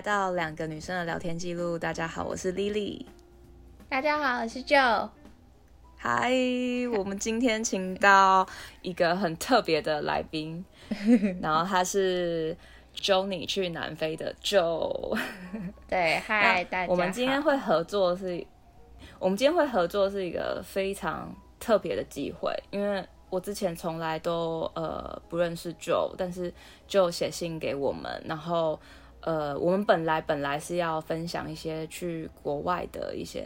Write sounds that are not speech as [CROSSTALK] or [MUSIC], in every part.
来到两个女生的聊天记录。大家好，我是 Lily。大家好，我是 Joe。嗨，我们今天请到一个很特别的来宾，[LAUGHS] 然后他是 Johnny 去南非的 Joe。对，嗨，大家。我们今天会合作是，我们今天会合作是一个非常特别的机会，因为我之前从来都呃不认识 Joe，但是 Joe 写信给我们，然后呃我们本来本来是要分享一些去国外的一些。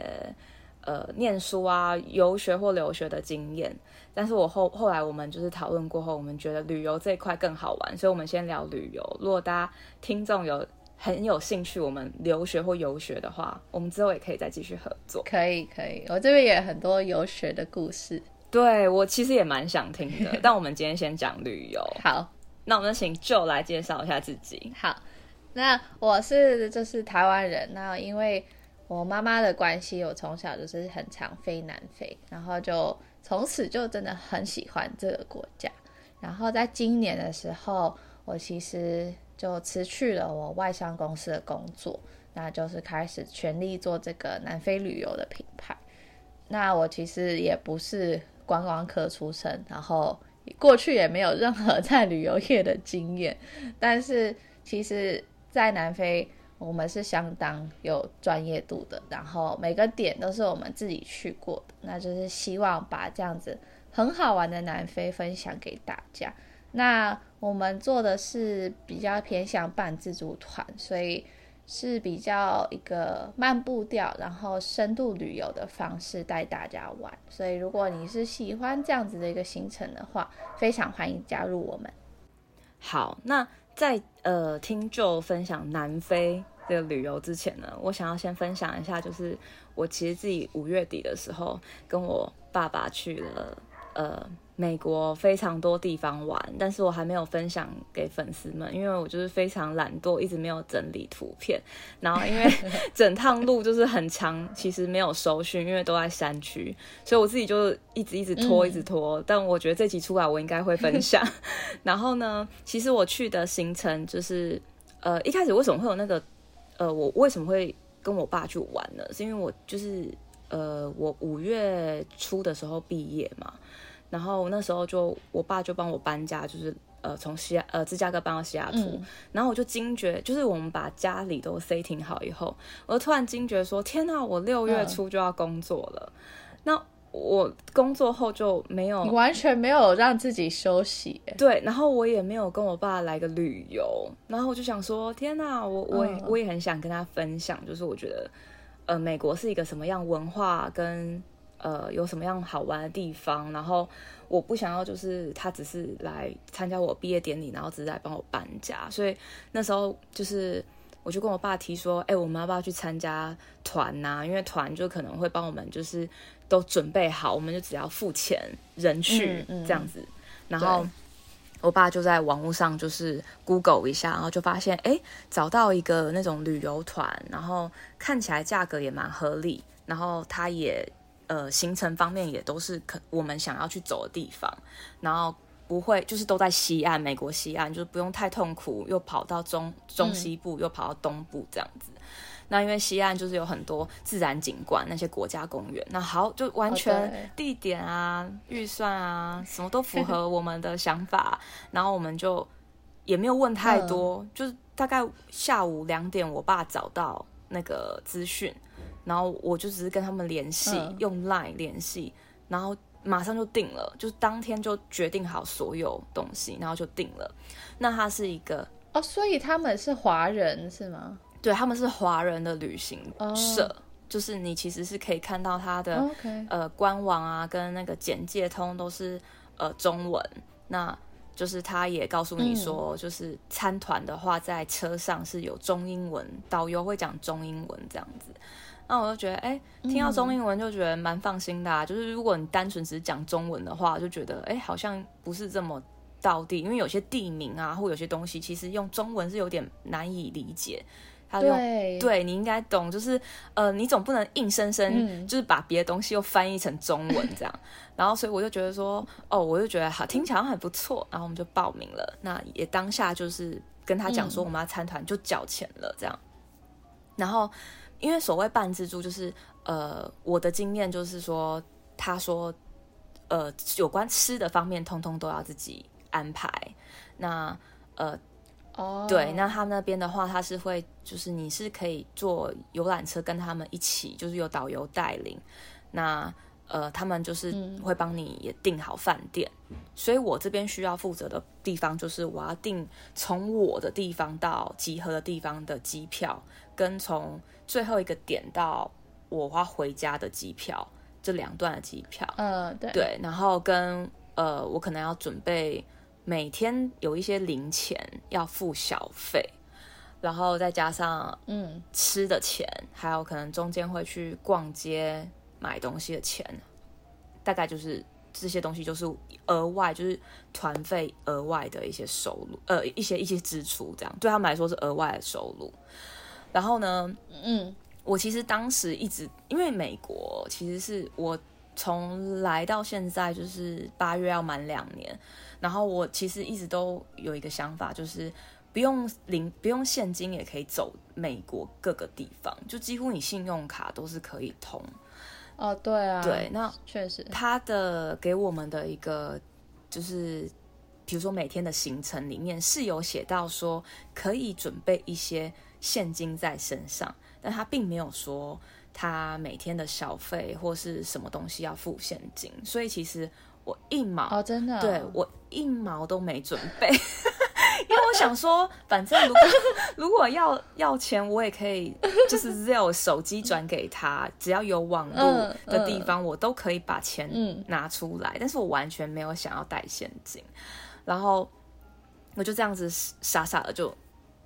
呃，念书啊，游学或留学的经验，但是我后后来我们就是讨论过后，我们觉得旅游这一块更好玩，所以我们先聊旅游。如果大家听众有很有兴趣，我们留学或游学的话，我们之后也可以再继续合作。可以，可以，我这边也很多游学的故事。对，我其实也蛮想听的，[LAUGHS] 但我们今天先讲旅游。好，那我们请 Joe 来介绍一下自己。好，那我是就是台湾人，那因为。我妈妈的关系，我从小就是很常飞南非，然后就从此就真的很喜欢这个国家。然后在今年的时候，我其实就辞去了我外商公司的工作，那就是开始全力做这个南非旅游的品牌。那我其实也不是观光客出身，然后过去也没有任何在旅游业的经验，但是其实，在南非。我们是相当有专业度的，然后每个点都是我们自己去过的，那就是希望把这样子很好玩的南非分享给大家。那我们做的是比较偏向半自助团，所以是比较一个慢步调，然后深度旅游的方式带大家玩。所以如果你是喜欢这样子的一个行程的话，非常欢迎加入我们。好，那。在呃听就分享南非的旅游之前呢，我想要先分享一下，就是我其实自己五月底的时候跟我爸爸去了呃美国非常多地方玩，但是我还没有分享给粉丝们，因为我就是非常懒惰，一直没有整理图片。然后因为 [LAUGHS] 整趟路就是很长，其实没有收讯，因为都在山区，所以我自己就一直一直拖，一直拖。嗯、但我觉得这集出来，我应该会分享。[LAUGHS] 然后呢，其实我去的行程就是，呃，一开始为什么会有那个，呃，我为什么会跟我爸去玩呢？是因为我就是，呃，我五月初的时候毕业嘛。然后那时候就我爸就帮我搬家，就是呃从西呃芝加哥搬到西雅图，嗯、然后我就惊觉，就是我们把家里都 setting 好以后，我就突然惊觉说，天哪，我六月初就要工作了，嗯、那我工作后就没有，完全没有让自己休息，对，然后我也没有跟我爸来个旅游，然后我就想说，天哪，我我也我也很想跟他分享，就是我觉得呃美国是一个什么样文化跟。呃，有什么样好玩的地方？然后我不想要，就是他只是来参加我毕业典礼，然后只是来帮我搬家。所以那时候就是，我就跟我爸提说，哎、欸，我们要不要去参加团呐、啊？因为团就可能会帮我们，就是都准备好，我们就只要付钱人去这样子。然后我爸就在网络上就是 Google 一下，然后就发现，哎、欸，找到一个那种旅游团，然后看起来价格也蛮合理，然后他也。呃，行程方面也都是可我们想要去走的地方，然后不会就是都在西岸，美国西岸，就是不用太痛苦，又跑到中中西部，又跑到东部这样子。嗯、那因为西岸就是有很多自然景观，那些国家公园，那好，就完全地点啊、预、哦、算啊，什么都符 [LAUGHS] 合我们的想法，然后我们就也没有问太多，嗯、就是大概下午两点，我爸找到那个资讯。然后我就只是跟他们联系，嗯、用 Line 联系，然后马上就定了，就是当天就决定好所有东西，然后就定了。那他是一个哦，所以他们是华人是吗？对，他们是华人的旅行社，哦、就是你其实是可以看到他的、呃官网啊，跟那个简介通都是呃中文。那就是他也告诉你说，嗯、就是参团的话，在车上是有中英文，导游会讲中英文这样子。那我就觉得，哎、欸，听到中英文就觉得蛮放心的啊。嗯、就是如果你单纯只是讲中文的话，就觉得，哎、欸，好像不是这么到地，因为有些地名啊，或有些东西，其实用中文是有点难以理解。他说，对，对你应该懂，就是，呃，你总不能硬生生就是把别的东西又翻译成中文这样。嗯、然后，所以我就觉得说，哦，我就觉得好，听起来很不错。然后我们就报名了。那也当下就是跟他讲说，我们要参团就缴钱了这样。然后，因为所谓半自助，就是呃，我的经验就是说，他说，呃，有关吃的方面，通通都要自己安排。那呃，哦，oh. 对，那他那边的话，他是会，就是你是可以坐游览车跟他们一起，就是有导游带领。那呃，他们就是会帮你也订好饭店，嗯、所以我这边需要负责的地方就是我要订从我的地方到集合的地方的机票，跟从最后一个点到我花回家的机票，这两段的机票。嗯、呃，对。对，然后跟呃，我可能要准备每天有一些零钱要付小费，然后再加上嗯吃的钱，嗯、还有可能中间会去逛街。买东西的钱，大概就是这些东西，就是额外，就是团费额外的一些收入，呃，一些一些支出，这样对他们来说是额外的收入。然后呢，嗯，我其实当时一直因为美国，其实是我从来到现在就是八月要满两年，然后我其实一直都有一个想法，就是不用零不用现金也可以走美国各个地方，就几乎你信用卡都是可以通。哦，对啊，对，那确实，他的给我们的一个就是，比如说每天的行程里面是有写到说可以准备一些现金在身上，但他并没有说他每天的小费或是什么东西要付现金，所以其实我一毛哦，真的，对，我一毛都没准备。[LAUGHS] 因为我想说，反正如果如果要要钱，我也可以，就是 Zelle 手机转给他，只要有网络的地方，我都可以把钱拿出来。但是我完全没有想要带现金，然后我就这样子傻傻的就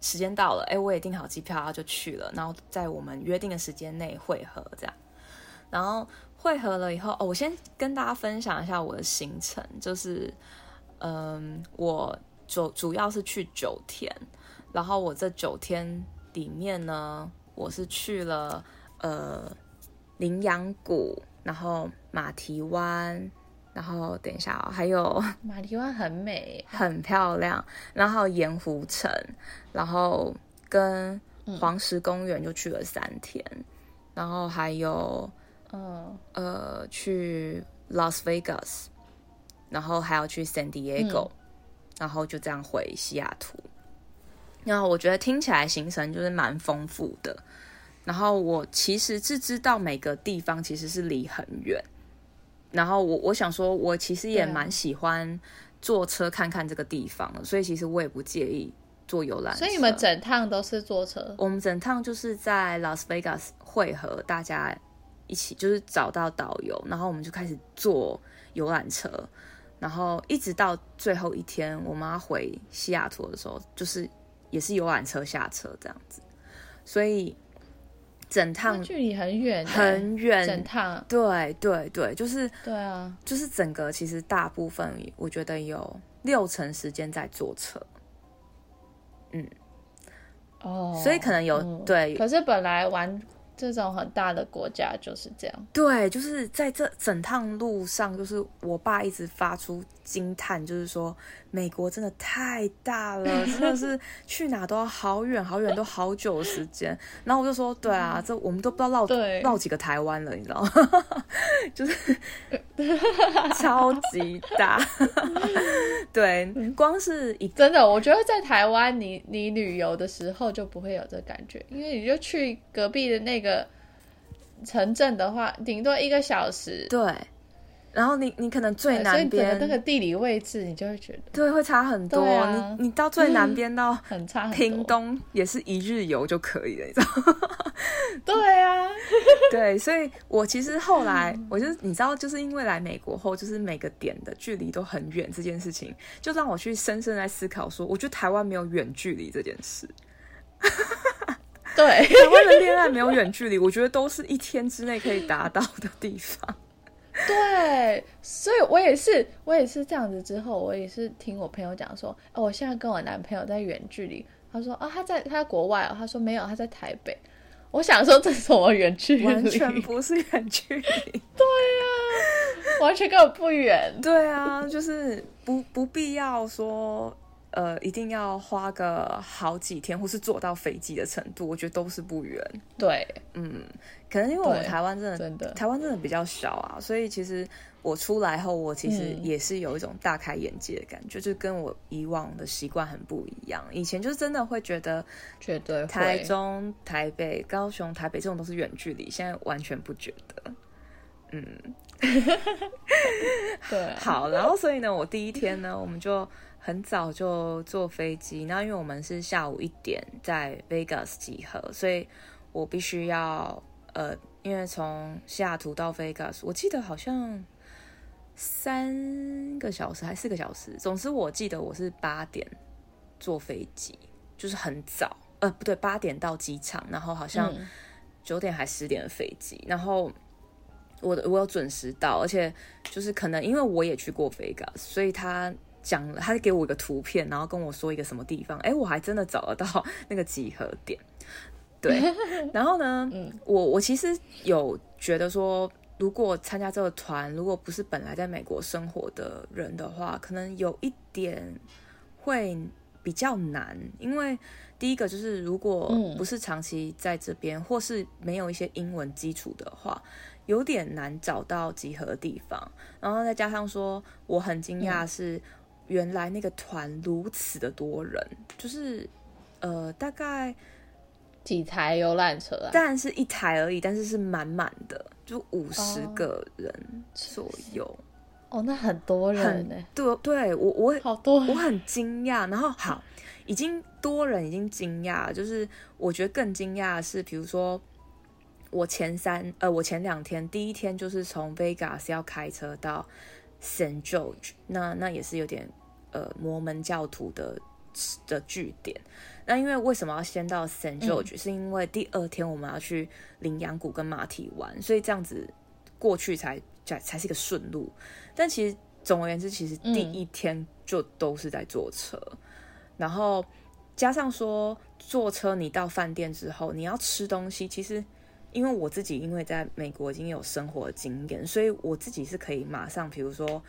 时间到了，哎，我也订好机票，然后就去了，然后在我们约定的时间内会合，这样，然后会合了以后，哦，我先跟大家分享一下我的行程，就是，嗯，我。主主要是去九天，然后我这九天里面呢，我是去了呃羚羊谷，然后马蹄湾，然后等一下哦，还有 [LAUGHS] 马蹄湾很美，很漂亮，然后盐湖城，然后跟黄石公园就去了三天，嗯、然后还有呃呃去 Las Vegas，然后还要去 San Diego。嗯然后就这样回西雅图，然后我觉得听起来行程就是蛮丰富的。然后我其实是知道每个地方其实是离很远。然后我我想说，我其实也蛮喜欢坐车看看这个地方的，所以其实我也不介意坐游览车。所以你们整趟都是坐车？我们整趟就是在拉斯维加斯汇合，大家一起就是找到导游，然后我们就开始坐游览车。然后一直到最后一天，我妈回西雅图的时候，就是也是游览车下车这样子，所以整趟距离很远，很远。整趟对对对，就是对啊，就是整个其实大部分我觉得有六成时间在坐车，嗯，哦，所以可能有、嗯、对，可是本来玩。这种很大的国家就是这样，对，就是在这整趟路上，就是我爸一直发出惊叹，就是说美国真的太大了，真的是去哪都要好远好远，都好久时间。然后我就说，对啊，这我们都不知道绕对绕几个台湾了，你知道吗？[LAUGHS] 就是 [LAUGHS] 超级大，[LAUGHS] 对，光是一真的，我觉得在台湾，你你旅游的时候就不会有这感觉，因为你就去隔壁的那个。城镇的话，顶多一个小时。对，然后你你可能最南边那个地理位置，你就会觉得对，会差很多。啊、你你到最南边到 [LAUGHS] 很差，屏东也是一日游就可以了，你知道吗？[LAUGHS] 对啊，对，所以我其实后来，我就你知道，就是因为来美国后，就是每个点的距离都很远，这件事情就让我去深深在思考说，我觉得台湾没有远距离这件事。对，[LAUGHS] 台湾的恋爱没有远距离，我觉得都是一天之内可以达到的地方。对，所以我也是，我也是这样子。之后我也是听我朋友讲说，哦，我现在跟我男朋友在远距离。他说，啊，他在他在国外哦。他说没有，他在台北。我想说，这是什么远距离？完全不是远距离。[LAUGHS] 对呀、啊，完全跟我不远。对啊，就是不不必要说。呃，一定要花个好几天，或是坐到飞机的程度，我觉得都是不远。对，嗯，可能因为我们台湾真的，真的台湾真的比较小啊，所以其实我出来后，我其实也是有一种大开眼界的感觉，嗯、就是跟我以往的习惯很不一样。以前就是真的会觉得，绝对台中、台北、高雄、台北这种都是远距离，现在完全不觉得。嗯，[LAUGHS] 对、啊，好，然后所以呢，我第一天呢，我们就。很早就坐飞机，那因为我们是下午一点在 Vegas 集合，所以我必须要呃，因为从西雅图到 Vegas，我记得好像三个小时还是四个小时，总之我记得我是八点坐飞机，就是很早，呃，不对，八点到机场，然后好像九点还十点的飞机，然后我我有准时到，而且就是可能因为我也去过 Vegas，所以他。讲了，他给我一个图片，然后跟我说一个什么地方，哎，我还真的找得到那个集合点。对，[LAUGHS] 然后呢，嗯，我我其实有觉得说，如果参加这个团，如果不是本来在美国生活的人的话，可能有一点会比较难，因为第一个就是如果不是长期在这边，嗯，或是没有一些英文基础的话，有点难找到集合的地方。然后再加上说，我很惊讶是。嗯原来那个团如此的多人，就是呃，大概几台游览车啊？当然是一台而已，但是是满满的，就五十个人左右。哦，那很多人呢？对，对我我好多，我很惊讶。然后好，[LAUGHS] 已经多人已经惊讶，就是我觉得更惊讶的是，比如说我前三呃，我前两天第一天就是从 Vegas 要开车到 Saint George，那那也是有点。呃，摩门教徒的的据点。那因为为什么要先到 Saint George？、嗯、是因为第二天我们要去羚羊谷跟马蹄玩，所以这样子过去才才才是一个顺路。但其实总而言之，其实第一天就都是在坐车，嗯、然后加上说坐车，你到饭店之后你要吃东西。其实因为我自己因为在美国已经有生活的经验，所以我自己是可以马上，比如说。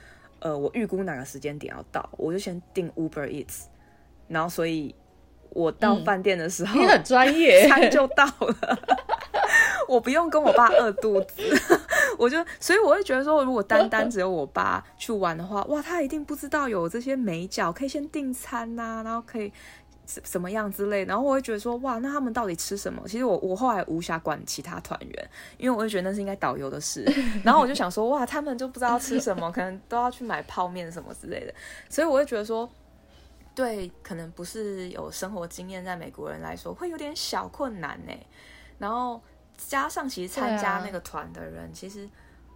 呃，我预估哪个时间点要到，我就先订 Uber Eats，然后所以我到饭店的时候，嗯、你很专业，[LAUGHS] 餐就到了，[LAUGHS] 我不用跟我爸饿肚子，[LAUGHS] 我就所以我会觉得说，如果单单只有我爸去玩的话，哇，他一定不知道有这些美角，可以先订餐呐、啊，然后可以。什么样之类，然后我会觉得说，哇，那他们到底吃什么？其实我我后来无暇管其他团员，因为我就觉得那是应该导游的事。然后我就想说，哇，他们就不知道吃什么，可能都要去买泡面什么之类的。所以我会觉得说，对，可能不是有生活经验在美国人来说，会有点小困难呢。然后加上其实参加那个团的人，其实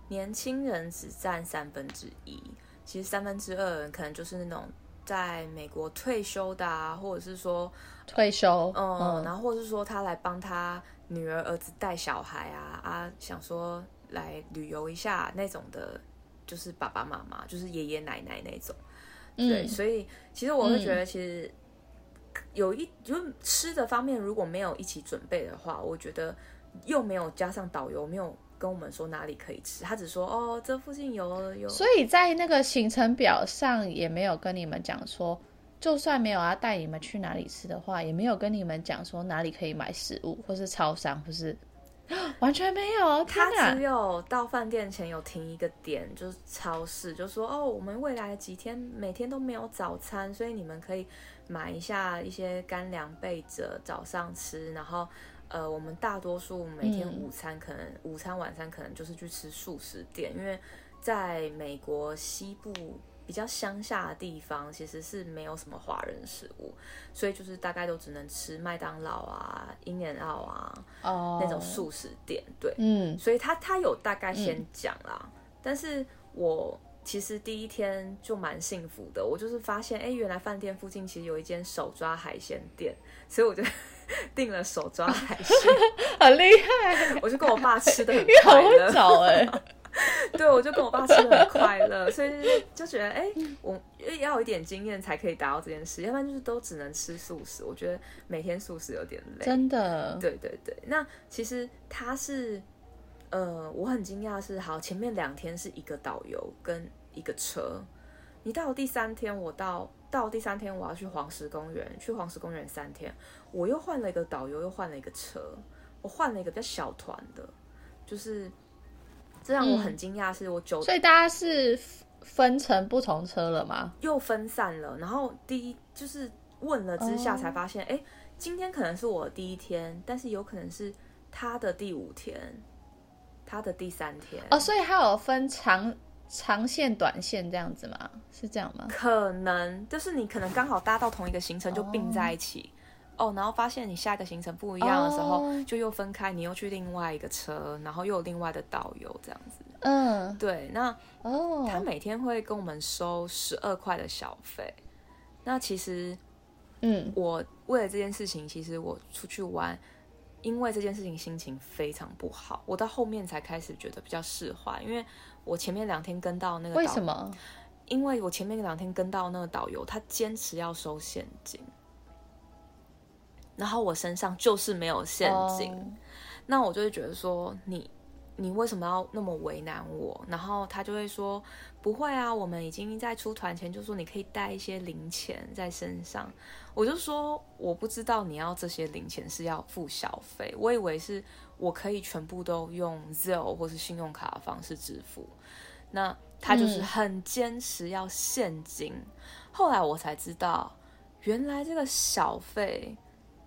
年轻人只占三分之一，其实三分之二人可能就是那种。在美国退休的啊，或者是说退休，嗯，嗯，然后或者是说他来帮他女儿儿子带小孩啊啊，想说来旅游一下那种的，就是爸爸妈妈，就是爷爷奶奶那种，嗯、对，所以其实我会觉得，其实有一就是吃的方面如果没有一起准备的话，我觉得又没有加上导游没有。跟我们说哪里可以吃，他只说哦，这附近有有。所以在那个行程表上也没有跟你们讲说，就算没有要带你们去哪里吃的话，也没有跟你们讲说哪里可以买食物，或是超商，或是 [GASPS] 完全没有。他只有到饭店前有停一个点，就是超市，就说哦，我们未来几天每天都没有早餐，所以你们可以买一下一些干粮备着早上吃，然后。呃，我们大多数每天午餐可能、嗯、午餐晚餐可能就是去吃素食店，因为在美国西部比较乡下的地方，其实是没有什么华人食物，所以就是大概都只能吃麦当劳啊、In-N-Out 啊、哦、那种素食店。对，嗯，所以他他有大概先讲啦，嗯、但是我其实第一天就蛮幸福的，我就是发现，哎，原来饭店附近其实有一间手抓海鲜店，所以我就。[LAUGHS] 订了手抓海鲜，[LAUGHS] 很厉害。我就跟我爸吃的很快乐，早哎。[LAUGHS] 对，我就跟我爸吃的很快乐，所以就觉得哎、欸，我要有一点经验才可以达到这件事，要不然就是都只能吃素食。我觉得每天素食有点累，真的。对对对，那其实他是，呃，我很惊讶是，好，前面两天是一个导游跟一个车，你到第三天我到。到第三天我要去黄石公园，去黄石公园三天，我又换了一个导游，又换了一个车，我换了一个比较小团的，就是这让我很惊讶，是我九、嗯，所以大家是分成不同车了吗？又分散了，然后第一就是问了之下才发现，哎、哦，今天可能是我第一天，但是有可能是他的第五天，他的第三天哦，所以还有分长。长线、短线这样子吗？是这样吗？可能就是你可能刚好搭到同一个行程就并在一起哦，oh. Oh, 然后发现你下一个行程不一样的时候，oh. 就又分开，你又去另外一个车，然后又有另外的导游这样子。嗯，uh. 对，那哦，oh. 他每天会跟我们收十二块的小费。那其实，嗯，我为了这件事情，其实我出去玩。因为这件事情心情非常不好，我到后面才开始觉得比较释怀。因为我前面两天跟到那个为什么？因为我前面两天跟到那个导游，他坚持要收现金，然后我身上就是没有现金，哦、那我就会觉得说你。你为什么要那么为难我？然后他就会说不会啊，我们已经在出团前就说你可以带一些零钱在身上。我就说我不知道你要这些零钱是要付小费，我以为是我可以全部都用 Zelle 或是信用卡的方式支付。那他就是很坚持要现金。嗯、后来我才知道，原来这个小费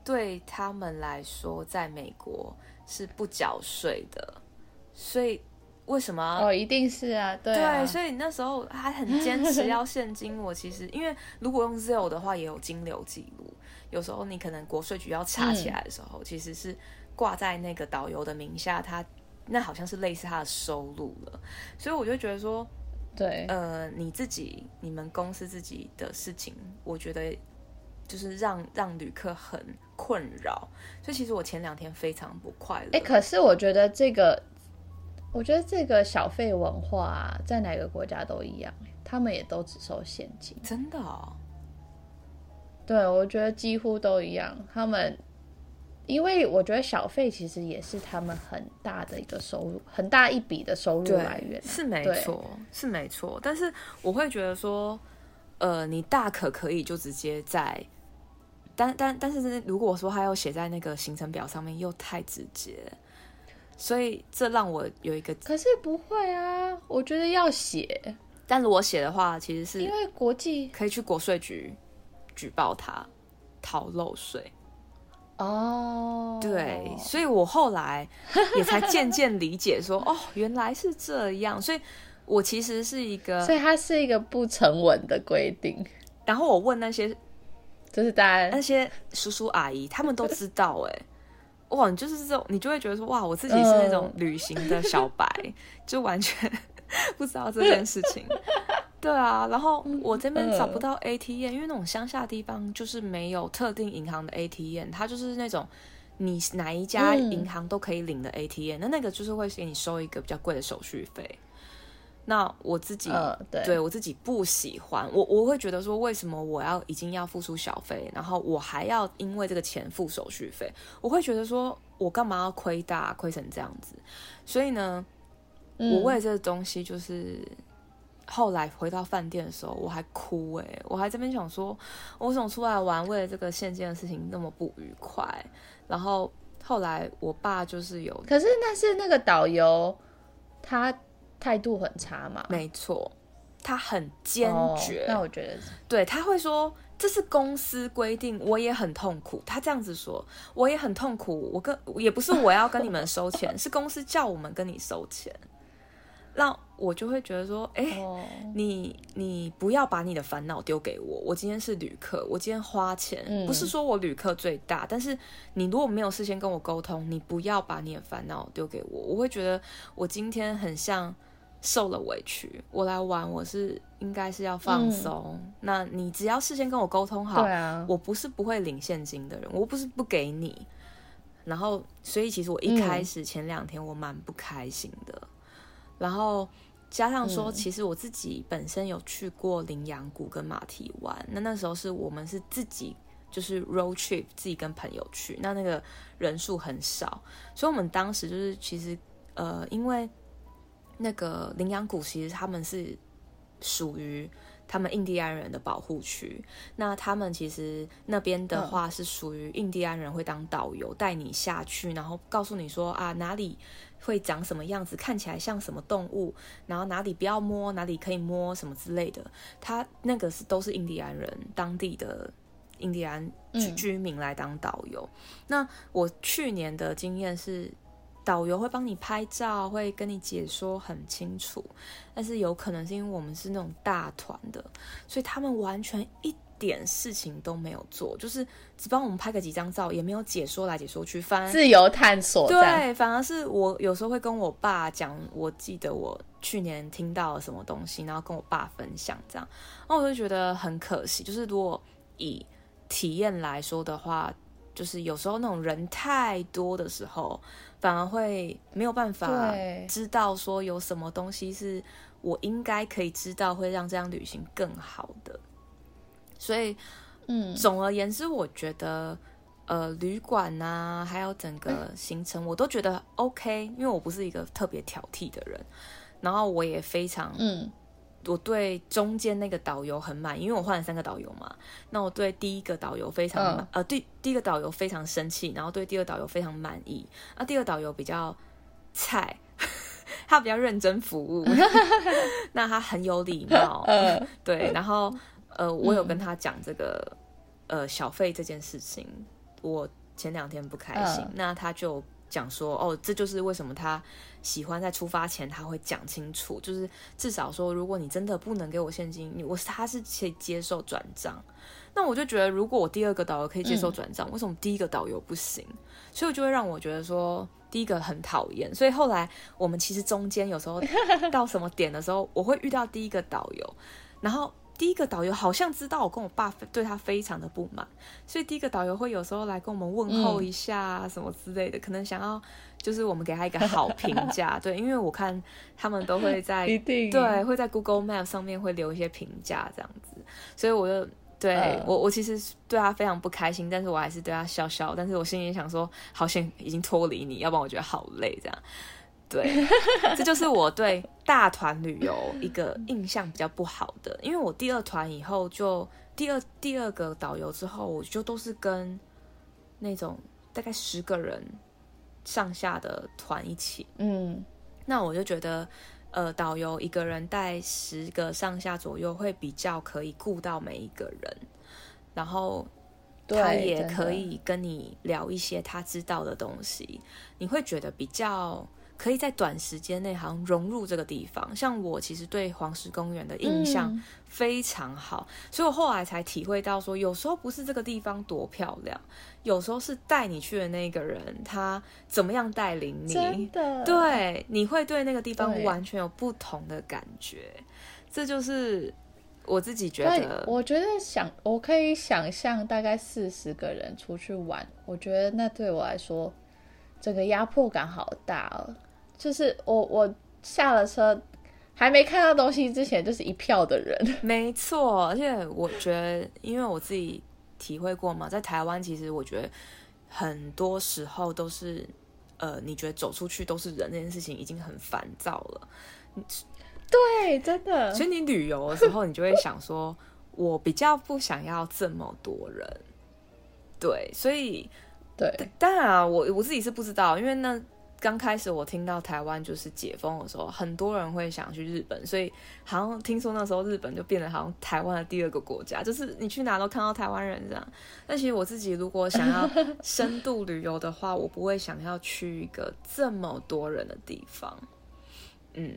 对他们来说，在美国是不缴税的。所以为什么？哦，一定是啊，对啊。对，所以那时候还很坚持要现金。我其实因为如果用 Zelle 的话，也有金流记录。有时候你可能国税局要查起来的时候，嗯、其实是挂在那个导游的名下，他那好像是类似他的收入了。所以我就觉得说，对，呃，你自己你们公司自己的事情，我觉得就是让让旅客很困扰。所以其实我前两天非常不快乐。哎，可是我觉得这个。我觉得这个小费文化在哪个国家都一样，他们也都只收现金。真的哦？对，我觉得几乎都一样。他们，因为我觉得小费其实也是他们很大的一个收入，很大一笔的收入来源。是没错，是没错。但是我会觉得说，呃，你大可可以就直接在，但但但是如果说他要写在那个行程表上面，又太直接。所以这让我有一个，可是不会啊，我觉得要写。但如果写的话，其实是因为国际可以去国税局举报他逃漏税。哦，对，所以我后来也才渐渐理解说，[LAUGHS] 哦，原来是这样。所以我其实是一个，所以它是一个不成文的规定。然后我问那些，就是大家那些叔叔阿姨，他们都知道哎。[LAUGHS] 哇，你就是这种，你就会觉得说，哇，我自己是那种旅行的小白，呃、[LAUGHS] 就完全不知道这件事情。[LAUGHS] 对啊，然后我这边找不到 ATM，因为那种乡下地方就是没有特定银行的 ATM，它就是那种你哪一家银行都可以领的 ATM，、嗯、那那个就是会给你收一个比较贵的手续费。那我自己、呃、对，对我自己不喜欢，我我会觉得说，为什么我要已经要付出小费，然后我还要因为这个钱付手续费？我会觉得说，我干嘛要亏大亏成这样子？所以呢，嗯、我为了这个东西，就是后来回到饭店的时候，我还哭哎、欸，我还这边想说，我怎么出来玩，为了这个现金的事情那么不愉快？然后后来我爸就是有，可是那是那个导游他。态度很差嘛？没错，他很坚决。Oh, 那我觉得，对，他会说这是公司规定，我也很痛苦。他这样子说，我也很痛苦。我跟也不是我要跟你们收钱，[LAUGHS] 是公司叫我们跟你收钱。那我就会觉得说，哎、欸，oh. 你你不要把你的烦恼丢给我。我今天是旅客，我今天花钱，嗯、不是说我旅客最大，但是你如果没有事先跟我沟通，你不要把你的烦恼丢给我。我会觉得我今天很像。受了委屈，我来玩，我是应该是要放松。嗯、那你只要事先跟我沟通好，对啊，我不是不会领现金的人，我不是不给你。然后，所以其实我一开始前两天我蛮不开心的。嗯、然后加上说，其实我自己本身有去过羚羊谷跟马蹄湾，那那时候是我们是自己就是 road trip，自己跟朋友去，那那个人数很少，所以我们当时就是其实呃，因为。那个羚羊谷其实他们是属于他们印第安人的保护区。那他们其实那边的话是属于印第安人会当导游带你下去，然后告诉你说啊哪里会长什么样子，看起来像什么动物，然后哪里不要摸，哪里可以摸什么之类的。他那个是都是印第安人当地的印第安居居民来当导游。嗯、那我去年的经验是。导游会帮你拍照，会跟你解说很清楚，但是有可能是因为我们是那种大团的，所以他们完全一点事情都没有做，就是只帮我们拍个几张照，也没有解说来解说去，反而自由探索。对，反而是我有时候会跟我爸讲，我记得我去年听到了什么东西，然后跟我爸分享这样，然后我就觉得很可惜，就是如果以体验来说的话，就是有时候那种人太多的时候。反而会没有办法知道说有什么东西是我应该可以知道，会让这样旅行更好的。所以，嗯，总而言之，我觉得，呃，旅馆啊，还有整个 [COUGHS] 行程，我都觉得 OK，因为我不是一个特别挑剔的人，然后我也非常，嗯。我对中间那个导游很满意，因为我换了三个导游嘛。那我对第一个导游非常满，嗯、呃，对第一个导游非常生气，然后对第二导游非常满意。那第二导游比较菜，[LAUGHS] 他比较认真服务，[LAUGHS] 那他很有礼貌，嗯、对。然后呃，我有跟他讲这个、嗯、呃小费这件事情，我前两天不开心，嗯、那他就。讲说哦，这就是为什么他喜欢在出发前他会讲清楚，就是至少说，如果你真的不能给我现金，你我他是可以接受转账。那我就觉得，如果我第二个导游可以接受转账，为什么第一个导游不行？所以就会让我觉得说，第一个很讨厌。所以后来我们其实中间有时候到什么点的时候，我会遇到第一个导游，然后。第一个导游好像知道我跟我爸对他非常的不满，所以第一个导游会有时候来跟我们问候一下什么之类的，可能想要就是我们给他一个好评价，[LAUGHS] 对，因为我看他们都会在 [LAUGHS] 一定。对会在 Google Map 上面会留一些评价这样子，所以我就对、呃、我我其实对他非常不开心，但是我还是对他笑笑，但是我心里想说，好像已经脱离你，要不然我觉得好累这样。对，[LAUGHS] 这就是我对大团旅游一个印象比较不好的，因为我第二团以后就第二第二个导游之后，我就都是跟那种大概十个人上下的团一起，嗯，那我就觉得，呃，导游一个人带十个上下左右会比较可以顾到每一个人，然后他也可以跟你聊一些他知道的东西，你会觉得比较。可以在短时间内好像融入这个地方，像我其实对黄石公园的印象非常好，嗯、所以我后来才体会到说，有时候不是这个地方多漂亮，有时候是带你去的那个人他怎么样带领你，真的，对，你会对那个地方完全有不同的感觉，这就是我自己觉得。我觉得想，我可以想象大概四十个人出去玩，我觉得那对我来说，整个压迫感好大哦。就是我我下了车，还没看到东西之前，就是一票的人。[LAUGHS] [LAUGHS] 没错，而且我觉得，因为我自己体会过嘛，在台湾，其实我觉得很多时候都是，呃，你觉得走出去都是人，这件事情已经很烦躁了。对，真的。所以你旅游的时候，你就会想说，我比较不想要这么多人。对，所以对，当然啊，我我自己是不知道，因为那。刚开始我听到台湾就是解封的时候，很多人会想去日本，所以好像听说那时候日本就变得好像台湾的第二个国家，就是你去哪都看到台湾人这样。但其实我自己如果想要 [LAUGHS] 深度旅游的话，我不会想要去一个这么多人的地方。嗯，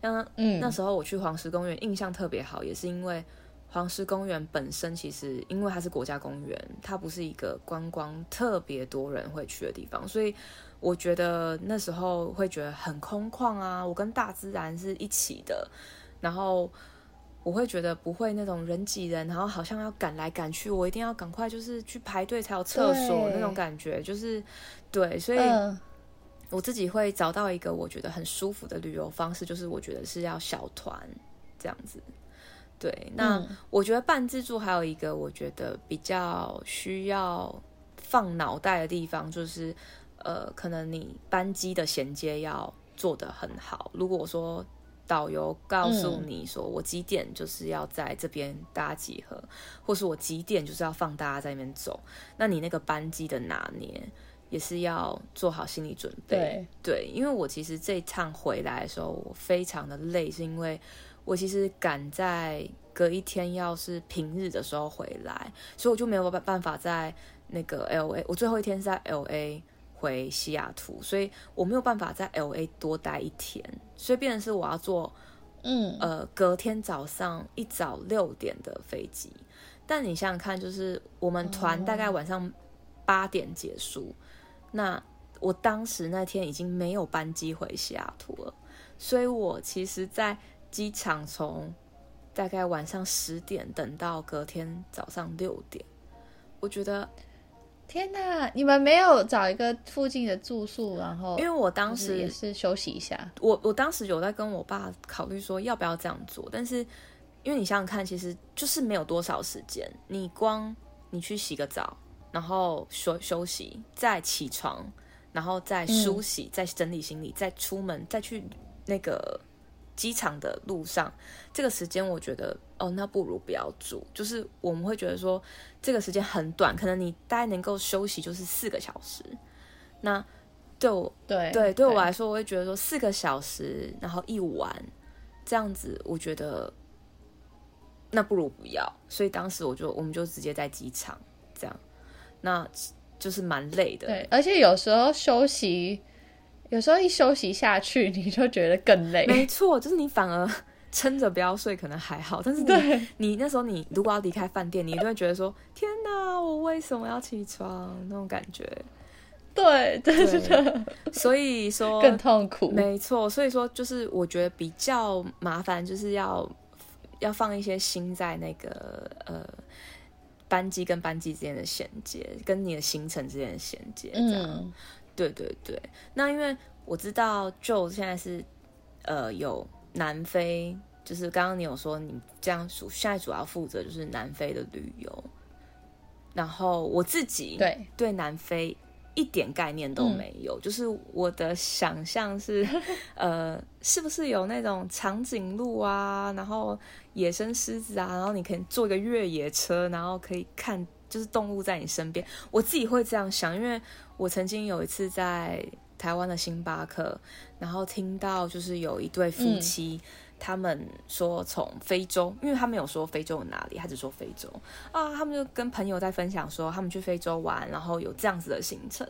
那嗯那时候我去黄石公园印象特别好，也是因为黄石公园本身其实因为它是国家公园，它不是一个观光特别多人会去的地方，所以。我觉得那时候会觉得很空旷啊，我跟大自然是一起的，然后我会觉得不会那种人挤人，然后好像要赶来赶去，我一定要赶快就是去排队才有厕所那种感觉，就是对，所以我自己会找到一个我觉得很舒服的旅游方式，就是我觉得是要小团这样子。对，那我觉得半自助还有一个我觉得比较需要放脑袋的地方就是。呃，可能你班机的衔接要做得很好。如果说导游告诉你说，我几点就是要在这边大家集合，嗯、或是我几点就是要放大家在那边走，那你那个班机的拿捏也是要做好心理准备。对，对，因为我其实这一趟回来的时候，我非常的累，是因为我其实赶在隔一天要是平日的时候回来，所以我就没有办办法在那个 LA，我最后一天是在 LA。回西雅图，所以我没有办法在 LA 多待一天，所以变成是我要坐，嗯呃隔天早上一早六点的飞机。但你想想看，就是我们团大概晚上八点结束，哦、那我当时那天已经没有班机回西雅图了，所以我其实，在机场从大概晚上十点等到隔天早上六点，我觉得。天呐，你们没有找一个附近的住宿，然后因为我当时也是休息一下。我我当时有在跟我爸考虑说要不要这样做，但是因为你想想看，其实就是没有多少时间。你光你去洗个澡，然后休休息，再起床，然后再梳洗，嗯、再整理行李，再出门，再去那个。机场的路上，这个时间我觉得哦，那不如不要住。就是我们会觉得说，这个时间很短，可能你大概能够休息就是四个小时。那对我对对对我来说，我会觉得说四个小时，然后一晚这样子，我觉得那不如不要。所以当时我就我们就直接在机场这样，那就是蛮累的。对，而且有时候休息。有时候一休息下去，你就觉得更累。没错，就是你反而撑着不要睡，可能还好。但是你对你那时候，你如果要离开饭店，你就会觉得说：“天哪，我为什么要起床？”那种感觉。对，真的。所以说更痛苦。没错，所以说就是我觉得比较麻烦，就是要要放一些心在那个呃班机跟班机之间的衔接，跟你的行程之间的衔接，这样。嗯对对对，那因为我知道 Joe 现在是呃有南非，就是刚刚你有说你这样主现在主要负责就是南非的旅游，然后我自己对。对南非一点概念都没有，嗯、就是我的想象是 [LAUGHS] 呃是不是有那种长颈鹿啊，然后野生狮子啊，然后你可以坐一个越野车，然后可以看就是动物在你身边，我自己会这样想，因为。我曾经有一次在台湾的星巴克，然后听到就是有一对夫妻，嗯、他们说从非洲，因为他没有说非洲有哪里，他只说非洲啊，他们就跟朋友在分享说他们去非洲玩，然后有这样子的行程，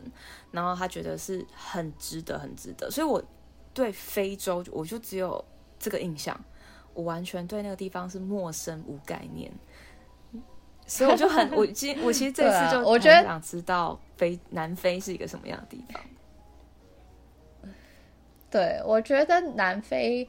然后他觉得是很值得，很值得，所以我对非洲我就只有这个印象，我完全对那个地方是陌生无概念。所以我就很，我今我其实这次就我觉得想知道非南非是一个什么样的地方。对，我觉得南非，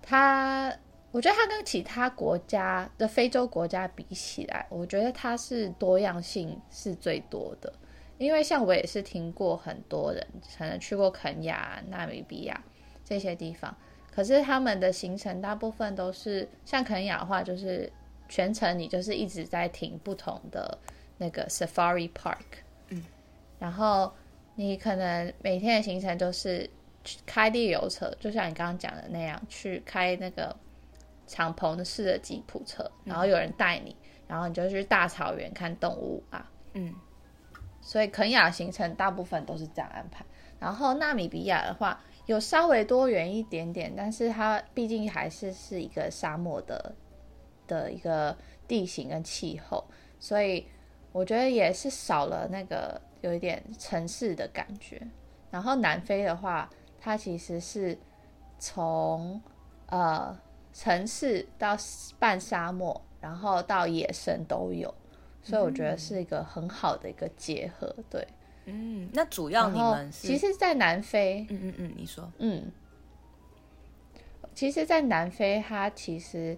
它，我觉得它跟其他国家的非洲国家比起来，我觉得它是多样性是最多的。因为像我也是听过很多人可能去过肯亚、纳米比亚这些地方，可是他们的行程大部分都是像肯亚的话，就是。全程你就是一直在停不同的那个 Safari Park，嗯，然后你可能每天的行程都是开地油车，就像你刚刚讲的那样，去开那个敞篷式的吉普车，然后有人带你，然后你就去大草原看动物啊，嗯，所以肯雅行程大部分都是这样安排。然后纳米比亚的话有稍微多元一点点，但是它毕竟还是是一个沙漠的。的一个地形跟气候，所以我觉得也是少了那个有一点城市的感觉。然后南非的话，它其实是从呃城市到半沙漠，然后到野生都有，所以我觉得是一个很好的一个结合。对，嗯，那主要你们其实，在南非，嗯嗯嗯，你说，嗯，其实，在南非，它其实。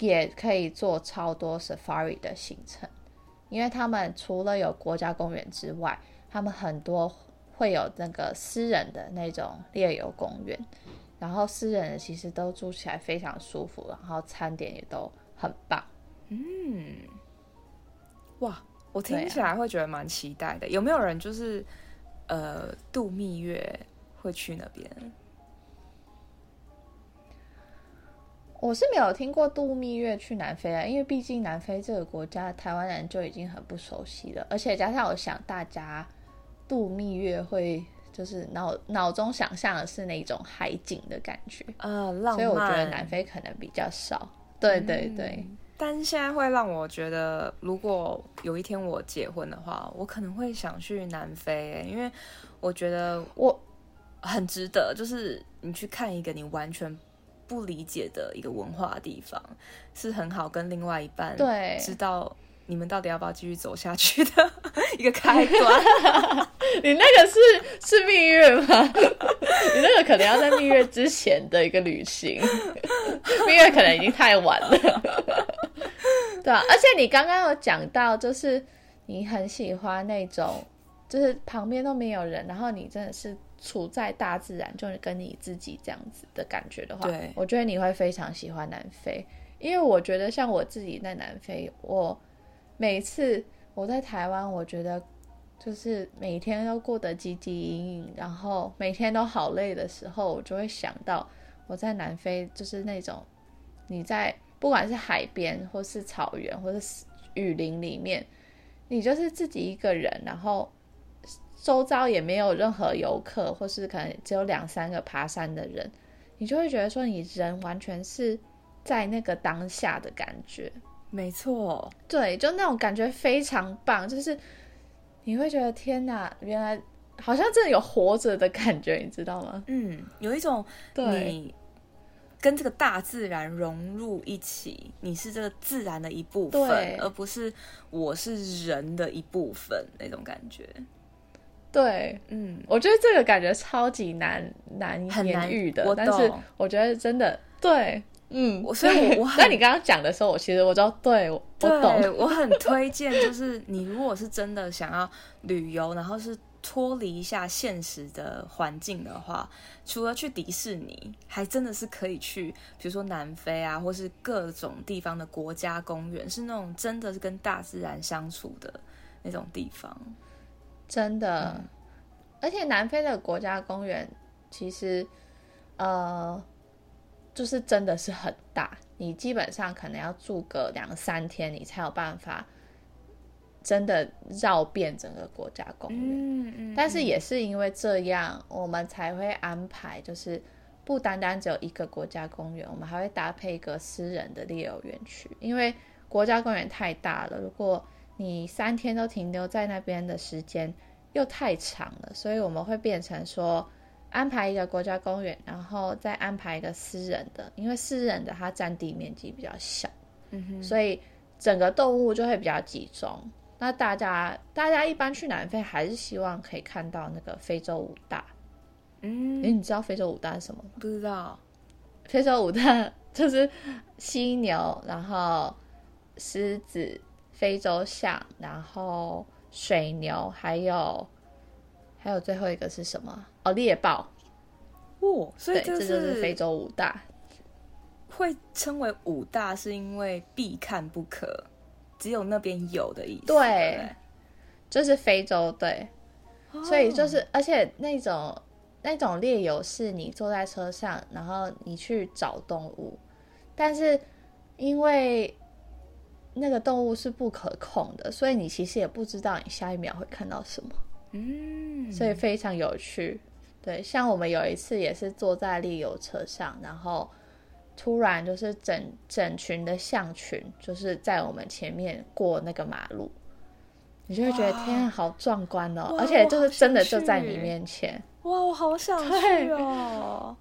也可以做超多 safari 的行程，因为他们除了有国家公园之外，他们很多会有那个私人的那种猎游公园，然后私人的其实都住起来非常舒服，然后餐点也都很棒。嗯，哇，我听起来会觉得蛮期待的。啊、有没有人就是呃度蜜月会去那边？我是没有听过度蜜月去南非啊，因为毕竟南非这个国家，台湾人就已经很不熟悉了，而且加上我想大家度蜜月会就是脑脑中想象的是那种海景的感觉，呃，浪漫，所以我觉得南非可能比较少。对对对，嗯，但现在会让我觉得，如果有一天我结婚的话，我可能会想去南非，欸，因为我觉得我很值得，就是你去看一个你完全。不理解的一个文化地方，是很好跟另外一半对知道你们到底要不要继续走下去的 [LAUGHS] 一个开端。[LAUGHS] 你那个是是蜜月吗？[LAUGHS] 你那个可能要在蜜月之前的一个旅行，蜜月可能已经太晚了。对啊，而且你刚刚有讲到，就是你很喜欢那种，就是旁边都没有人，然后你真的是。处在大自然，就是跟你自己这样子的感觉的话，对，我觉得你会非常喜欢南非。因为我觉得像我自己在南非，我每次我在台湾，我觉得就是每天都过得汲汲营营，然后每天都好累的时候，我就会想到我在南非，就是那种你在不管是海边，或是草原，或是雨林里面，你就是自己一个人，然后。周遭也没有任何游客，或是可能只有两三个爬山的人，你就会觉得说，你人完全是在那个当下的感觉。没错，对，就那种感觉非常棒，就是你会觉得天哪，原来好像真的有活着的感觉，你知道吗？嗯，有一种你跟这个大自然融入一起，你是这个自然的一部分，对，而不是我是人的一部分那种感觉。对，嗯，我觉得这个感觉超级难难言喻的，但是我觉得真的对，嗯，我所以我，我那你刚刚讲的时候，我其实我知道，对，我对我懂，我很推荐，就是你如果是真的想要旅游，然后是脱离一下现实的环境的话，除了去迪士尼，还真的是可以去，比如说南非啊，或是各种地方的国家公园，是那种真的是跟大自然相处的那种地方。真的，嗯，而且南非的国家公园其实，呃，就是真的是很大，你基本上可能要住个两三天，你才有办法真的绕遍整个国家公园。嗯嗯。但是也是因为这样，我们才会安排，就是不单单只有一个国家公园，我们还会搭配一个私人的猎游园区，因为国家公园太大了，如果你三天都停留在那边的时间又太长了，所以我们会变成说安排一个国家公园，然后再安排一个私人的，因为私人的它占地面积比较小，嗯哼，所以整个动物就会比较集中。那大家大家一般去南非还是希望可以看到那个非洲五大，嗯，诶，你知道非洲五大是什么吗？不知道，非洲五大就是犀牛，然后狮子。非洲象，然后水牛，还有还有最后一个是什么？哦，猎豹。哦，所以这，这就是非洲五大。会称为五大，是因为必看不可，只有那边有的意思。对，对就是非洲。对，哦、所以就是，而且那种那种猎游是你坐在车上，然后你去找动物，但是因为。那个动物是不可控的，所以你其实也不知道你下一秒会看到什么。嗯，所以非常有趣。对，像我们有一次也是坐在猎游车上，然后突然就是整整群的象群就是在我们前面过那个马路，你就会觉得天啊，好壮观哦！而且就是真的就在你面前。哇，我好想去哦！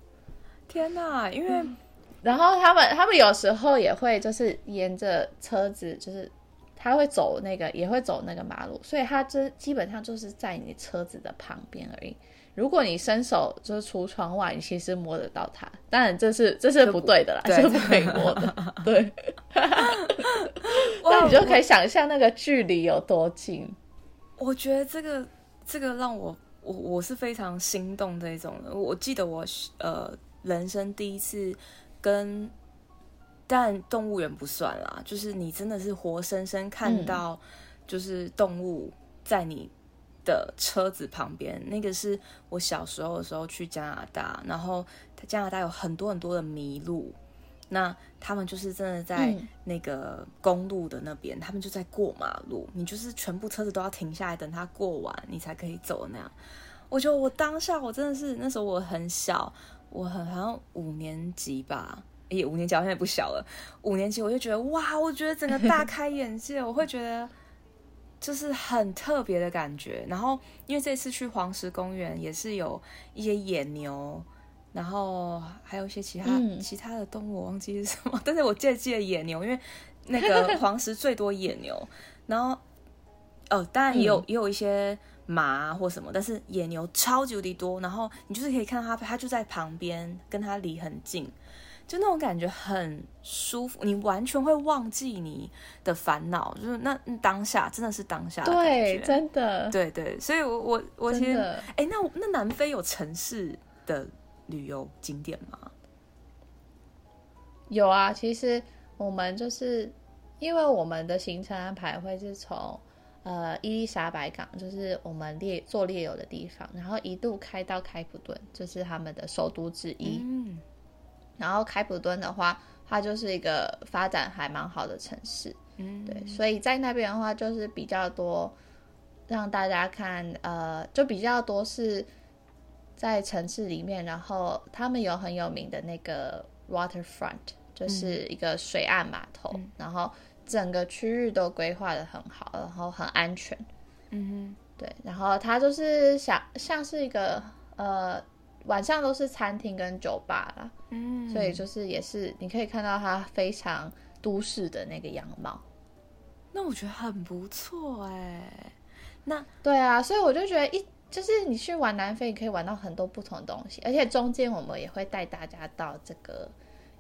天哪，因为。嗯然后他们他们有时候也会就是沿着车子，就是他会走那个也会走那个马路，所以他这基本上就是在你车子的旁边而已。如果你伸手就是出窗外，你其实摸得到它。当然这是这是不对的啦，这是不可以摸的。[LAUGHS] 对，那你就可以想象那个距离有多近。我觉得这个这个让我我我是非常心动这种的。我记得我呃人生第一次。跟，但动物园不算啦，就是你真的是活生生看到，就是动物在你的车子旁边。嗯、那个是我小时候的时候去加拿大，然后加拿大有很多很多的麋鹿，那他们就是真的在那个公路的那边，嗯、他们就在过马路，你就是全部车子都要停下来等他过完，你才可以走那样。我觉得我当下我真的是那时候我很小，我很好像五年级吧，也、欸、五年级好像也不小了。五年级我就觉得哇，我觉得整个大 [LAUGHS] 开眼界，我会觉得就是很特别的感觉。然后因为这次去黄石公园也是有一些野牛。然后还有一些其他、嗯、其他的动物，我忘记是什么，但是我记得记得野牛，因为那个 [LAUGHS] 黄石最多野牛。然后哦，当然也有、嗯、也有一些马或什么，但是野牛超级无敌多。然后你就是可以看到它，它就在旁边，跟它离很近，就那种感觉很舒服，你完全会忘记你的烦恼，就是那当下真的是当下的感觉，对，真的，对对。所以我，我我我其实，哎，那那南非有城市的。旅游景点吗？有啊，其实我们就是因为我们的行程安排会是从呃伊丽莎白港，就是我们猎做猎游的地方，然后一度开到开普敦，就是他们的首都之一。嗯，然后开普敦的话，它就是一个发展还蛮好的城市。嗯，对，所以在那边的话，就是比较多让大家看，呃，就比较多是。在城市里面，然后他们有很有名的那个 waterfront，就是一个水岸码头，嗯、然后整个区域都规划的很好，然后很安全。嗯哼，对，然后它就是像像是一个呃晚上都是餐厅跟酒吧啦，嗯，所以就是也是你可以看到它非常都市的那个样貌。那我觉得很不错哎，那对啊，所以我就觉得一。就是你去玩南非，你可以玩到很多不同的东西，而且中间我们也会带大家到这个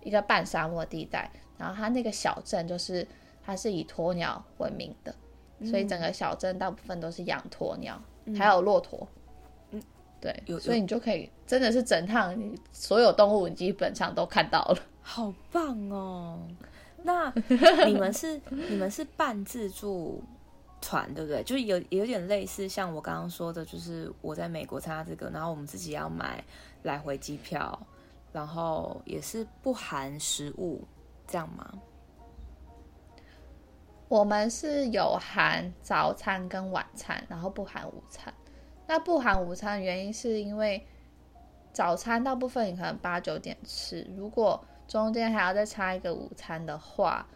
一个半沙漠地带，然后它那个小镇就是它是以鸵鸟闻名的，嗯、所以整个小镇大部分都是养鸵鸟，嗯、还有骆驼。嗯，对，所以你就可以真的是整趟你所有动物你基本上都看到了，好棒哦！那 [LAUGHS] 你们是你们是半自助？团对不对？就是有有点类似，像我刚刚说的，就是我在美国参加这个，然后我们自己要买来回机票，然后也是不含食物，这样吗？我们是有含早餐跟晚餐，然后不含午餐。那不含午餐的原因是因为早餐大部分你可能八九点吃，如果中间还要再插一个午餐的话，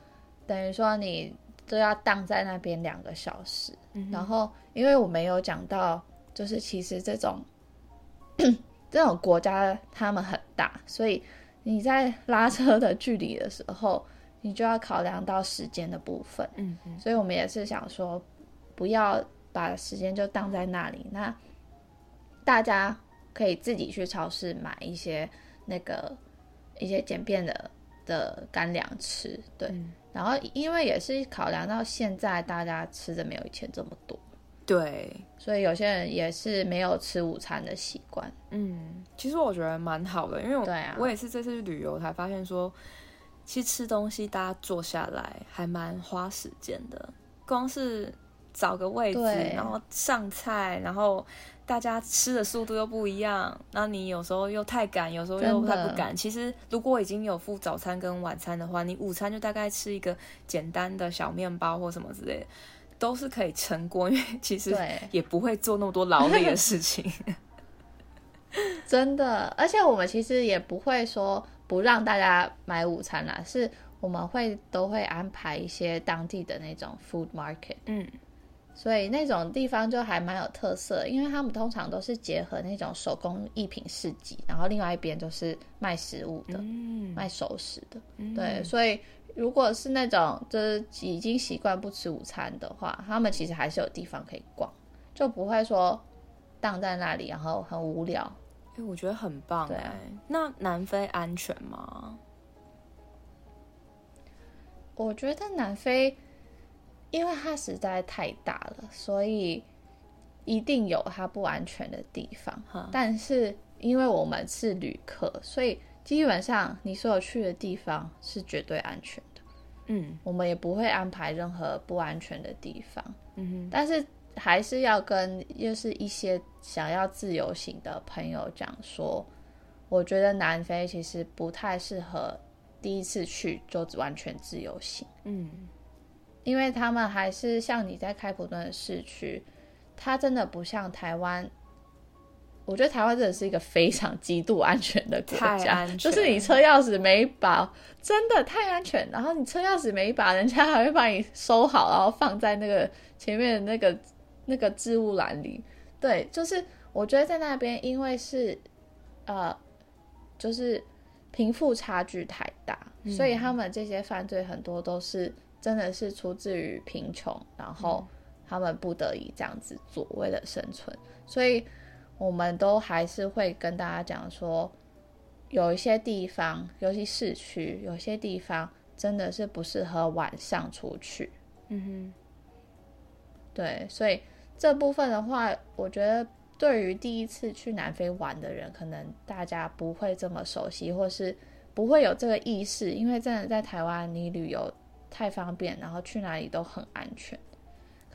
等于说你。都要荡在那边两个小时，嗯、然后因为我没有讲到，就是其实这种这种国家他们很大，所以你在拉车的距离的时候，你就要考量到时间的部分。嗯，所以我们也是想说，不要把时间就荡在那里，那大家可以自己去超市买一些那个一些简便的的干粮吃，对。嗯然后，因为也是考量到现在大家吃的没有以前这么多，对，所以有些人也是没有吃午餐的习惯。嗯，其实我觉得蛮好的，因为我对啊，我也是这次去旅游才发现说，其实吃东西大家坐下来还蛮花时间的，光是找个位置，然后上菜，然后。大家吃的速度又不一样，那你有时候又太赶，有时候又太不赶。其实如果已经有付早餐跟晚餐的话，你午餐就大概吃一个简单的小面包或什么之类的，都是可以成功，因为 [LAUGHS] 其实也不会做那么多劳力的事情。[LAUGHS] 真的，而且我们其实也不会说不让大家买午餐啦，是我们会都会安排一些当地的那种 food market。嗯。所以那种地方就还蛮有特色，因为他们通常都是结合那种手工艺品市集，然后另外一边就是卖食物的，嗯、卖熟食的。嗯、对，所以如果是那种就是已经习惯不吃午餐的话，他们其实还是有地方可以逛，就不会说荡在那里，然后很无聊。哎、欸，我觉得很棒。对，那南非安全吗？我觉得南非。因为它实在太大了，所以一定有它不安全的地方。哈但是因为我们是旅客，所以基本上你所有去的地方是绝对安全的。嗯，我们也不会安排任何不安全的地方。嗯哼，但是还是要跟又是一些想要自由行的朋友讲说，我觉得南非其实不太适合第一次去就完全自由行。嗯，因为他们还是像你在开普敦的市区，它真的不像台湾。我觉得台湾真的是一个非常极度安全的国家，就是你车钥匙没一把，真的太安全。然后你车钥匙没一把，人家还会把你收好，然后放在那个前面的那个那个置物篮里。对，就是我觉得在那边，因为是呃，就是贫富差距太大，所以他们这些犯罪很多都是真的是出自于贫穷，然后他们不得已这样子做，为了生存，所以。我们都还是会跟大家讲说，有一些地方，尤其市区，有些地方真的是不适合晚上出去。嗯哼，对，所以这部分的话，我觉得对于第一次去南非玩的人，可能大家不会这么熟悉，或是不会有这个意识，因为真的在台湾，你旅游太方便，然后去哪里都很安全。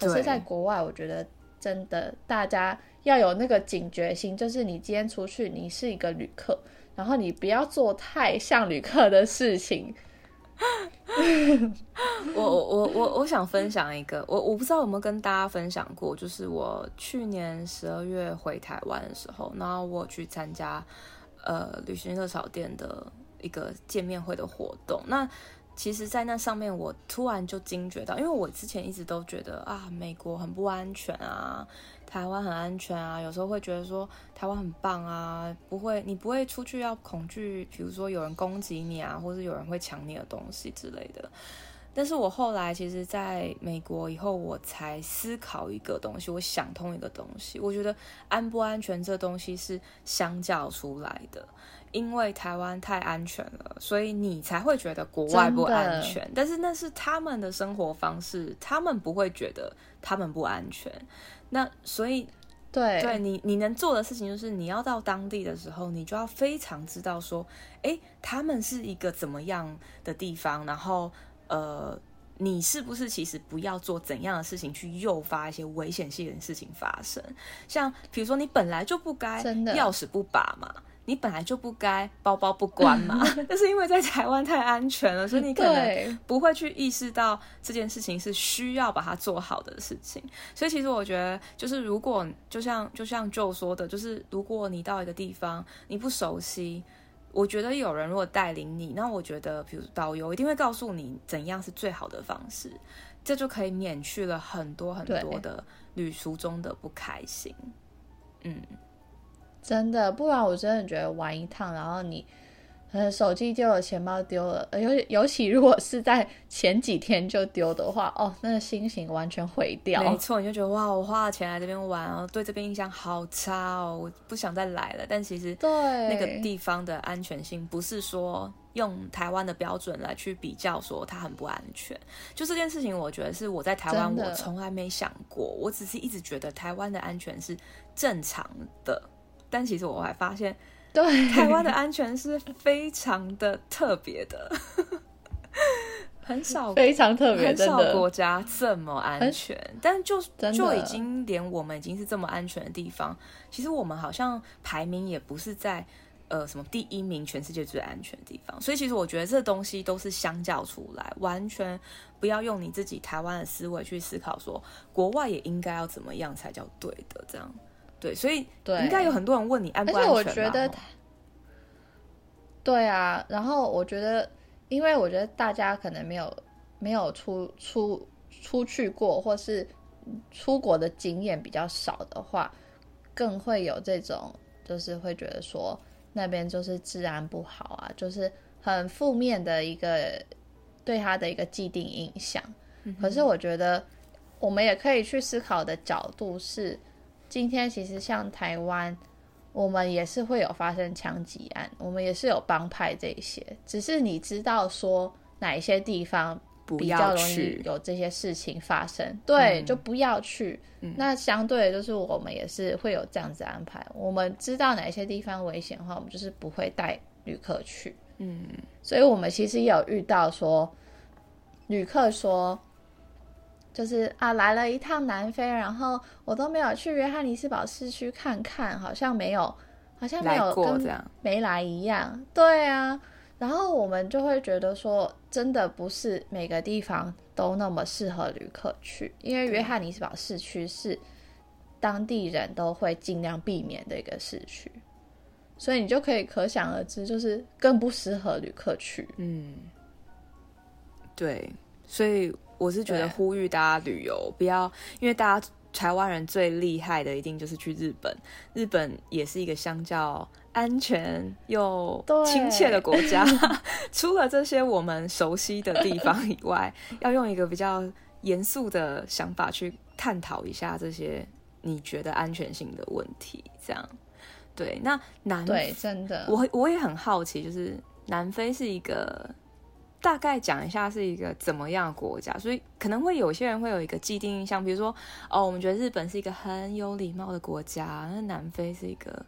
可是，在国外，我觉得真的大家。要有那个警觉心，就是你今天出去，你是一个旅客，然后你不要做太像旅客的事情。[LAUGHS] 我我我我我想分享一个，我我不知道有没有跟大家分享过，就是我去年十二月回台湾的时候，然后我去参加呃旅行热炒店的一个见面会的活动。那其实，在那上面，我突然就惊觉到，因为我之前一直都觉得啊，美国很不安全啊。台湾很安全啊，有时候会觉得说台湾很棒啊，不会，你不会出去要恐惧，比如说有人攻击你啊，或者有人会抢你的东西之类的。但是我后来其实在美国以后，我才思考一个东西，我想通一个东西，我觉得安不安全这东西是相较出来的，因为台湾太安全了，所以你才会觉得国外不安全。但是那是他们的生活方式，他们不会觉得他们不安全。那所以，对对，你你能做的事情就是，你要到当地的时候，你就要非常知道说，哎，他们是一个怎么样的地方，然后呃，你是不是其实不要做怎样的事情去诱发一些危险性的事情发生？像比如说，你本来就不该钥匙不拔嘛。你本来就不该包包不关嘛，[LAUGHS] 但是因为在台湾太安全了，[LAUGHS] 所以你可能不会去意识到这件事情是需要把它做好的事情。所以其实我觉得，就是如果就像就像 Joe 说的，就是如果你到一个地方你不熟悉，我觉得有人如果带领你，那我觉得比如导游一定会告诉你怎样是最好的方式，这就可以免去了很多很多的旅途中的不开心。嗯。真的，不然我真的觉得玩一趟，然后你，呃，手机丢了，钱包丢了，尤尤其如果是在前几天就丢的话，哦，那个心情完全毁掉。没错，你就觉得哇，我花了钱来这边玩，然后对这边印象好差哦，我不想再来了。但其实，对那个地方的安全性，不是说用台湾的标准来去比较，说它很不安全。就这件事情，我觉得是我在台湾我从来没想过，我只是一直觉得台湾的安全是正常的。但其实我还发现，对台湾的安全是非常的特别的，很少 [LAUGHS] 非常特别，很少国家这么安全。但就就已经连我们已经是这么安全的地方，其实我们好像排名也不是在呃什么第一名，全世界最安全的地方。所以其实我觉得这东西都是相较出来，完全不要用你自己台湾的思维去思考，说国外也应该要怎么样才叫对的这样。对，所以应该有很多人问你安不安全吧？而且我觉得，对啊。然后我觉得，因为我觉得大家可能没有没有出出出去过，或是出国的经验比较少的话，更会有这种，就是会觉得说那边就是治安不好啊，就是很负面的一个对他的一个既定印象。嗯。可是我觉得，我们也可以去思考的角度是。今天其实像台湾，我们也是会有发生枪击案，我们也是有帮派这些，只是你知道说哪一些地方比较容易有这些事情发生，对，就不要去。嗯。那相对的就是我们也是会有这样子安排，我们知道哪些地方危险的话，我们就是不会带旅客去。嗯，所以我们其实也有遇到说，旅客说。就是啊，来了一趟南非，然后我都没有去约翰尼斯堡市区看看，好像没有，好像没有跟没来一样。对啊，然后我们就会觉得说，真的不是每个地方都那么适合旅客去，因为约翰尼斯堡市区是当地人都会尽量避免的一个市区，所以你就可以可想而知，就是更不适合旅客去。嗯，对，所以我是觉得呼吁大家旅游不要，因为大家台湾人最厉害的一定就是去日本，日本也是一个相较。安全又亲切的国家，[LAUGHS] 除了这些我们熟悉的地方以外，要用一个比较严肃的想法去探讨一下这些你觉得安全性的问题。这样，对，那南对真的，我我也很好奇，就是南非是一个大概讲一下是一个怎么样的国家，所以可能会有些人会有一个既定印象，比如说哦，我们觉得日本是一个很有礼貌的国家，那南非是一个。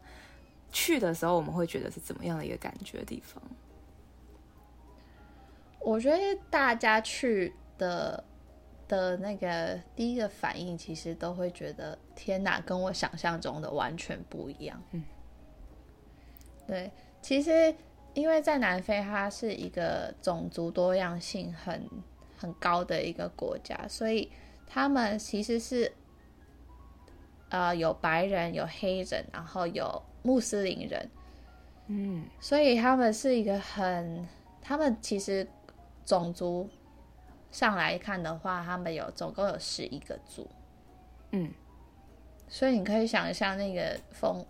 去的时候，我们会觉得是怎么样的一个感觉的地方？我觉得大家去的的那个第一个反应，其实都会觉得天哪，跟我想象中的完全不一样。嗯，对，其实因为在南非，它是一个种族多样性很很高的一个国家，所以他们其实是呃有白人、有黑人，然后有。穆斯林人，嗯，所以他们是一个很，他们其实种族上来看的话，他们有总共有十一个族，嗯，所以你可以想象那个风，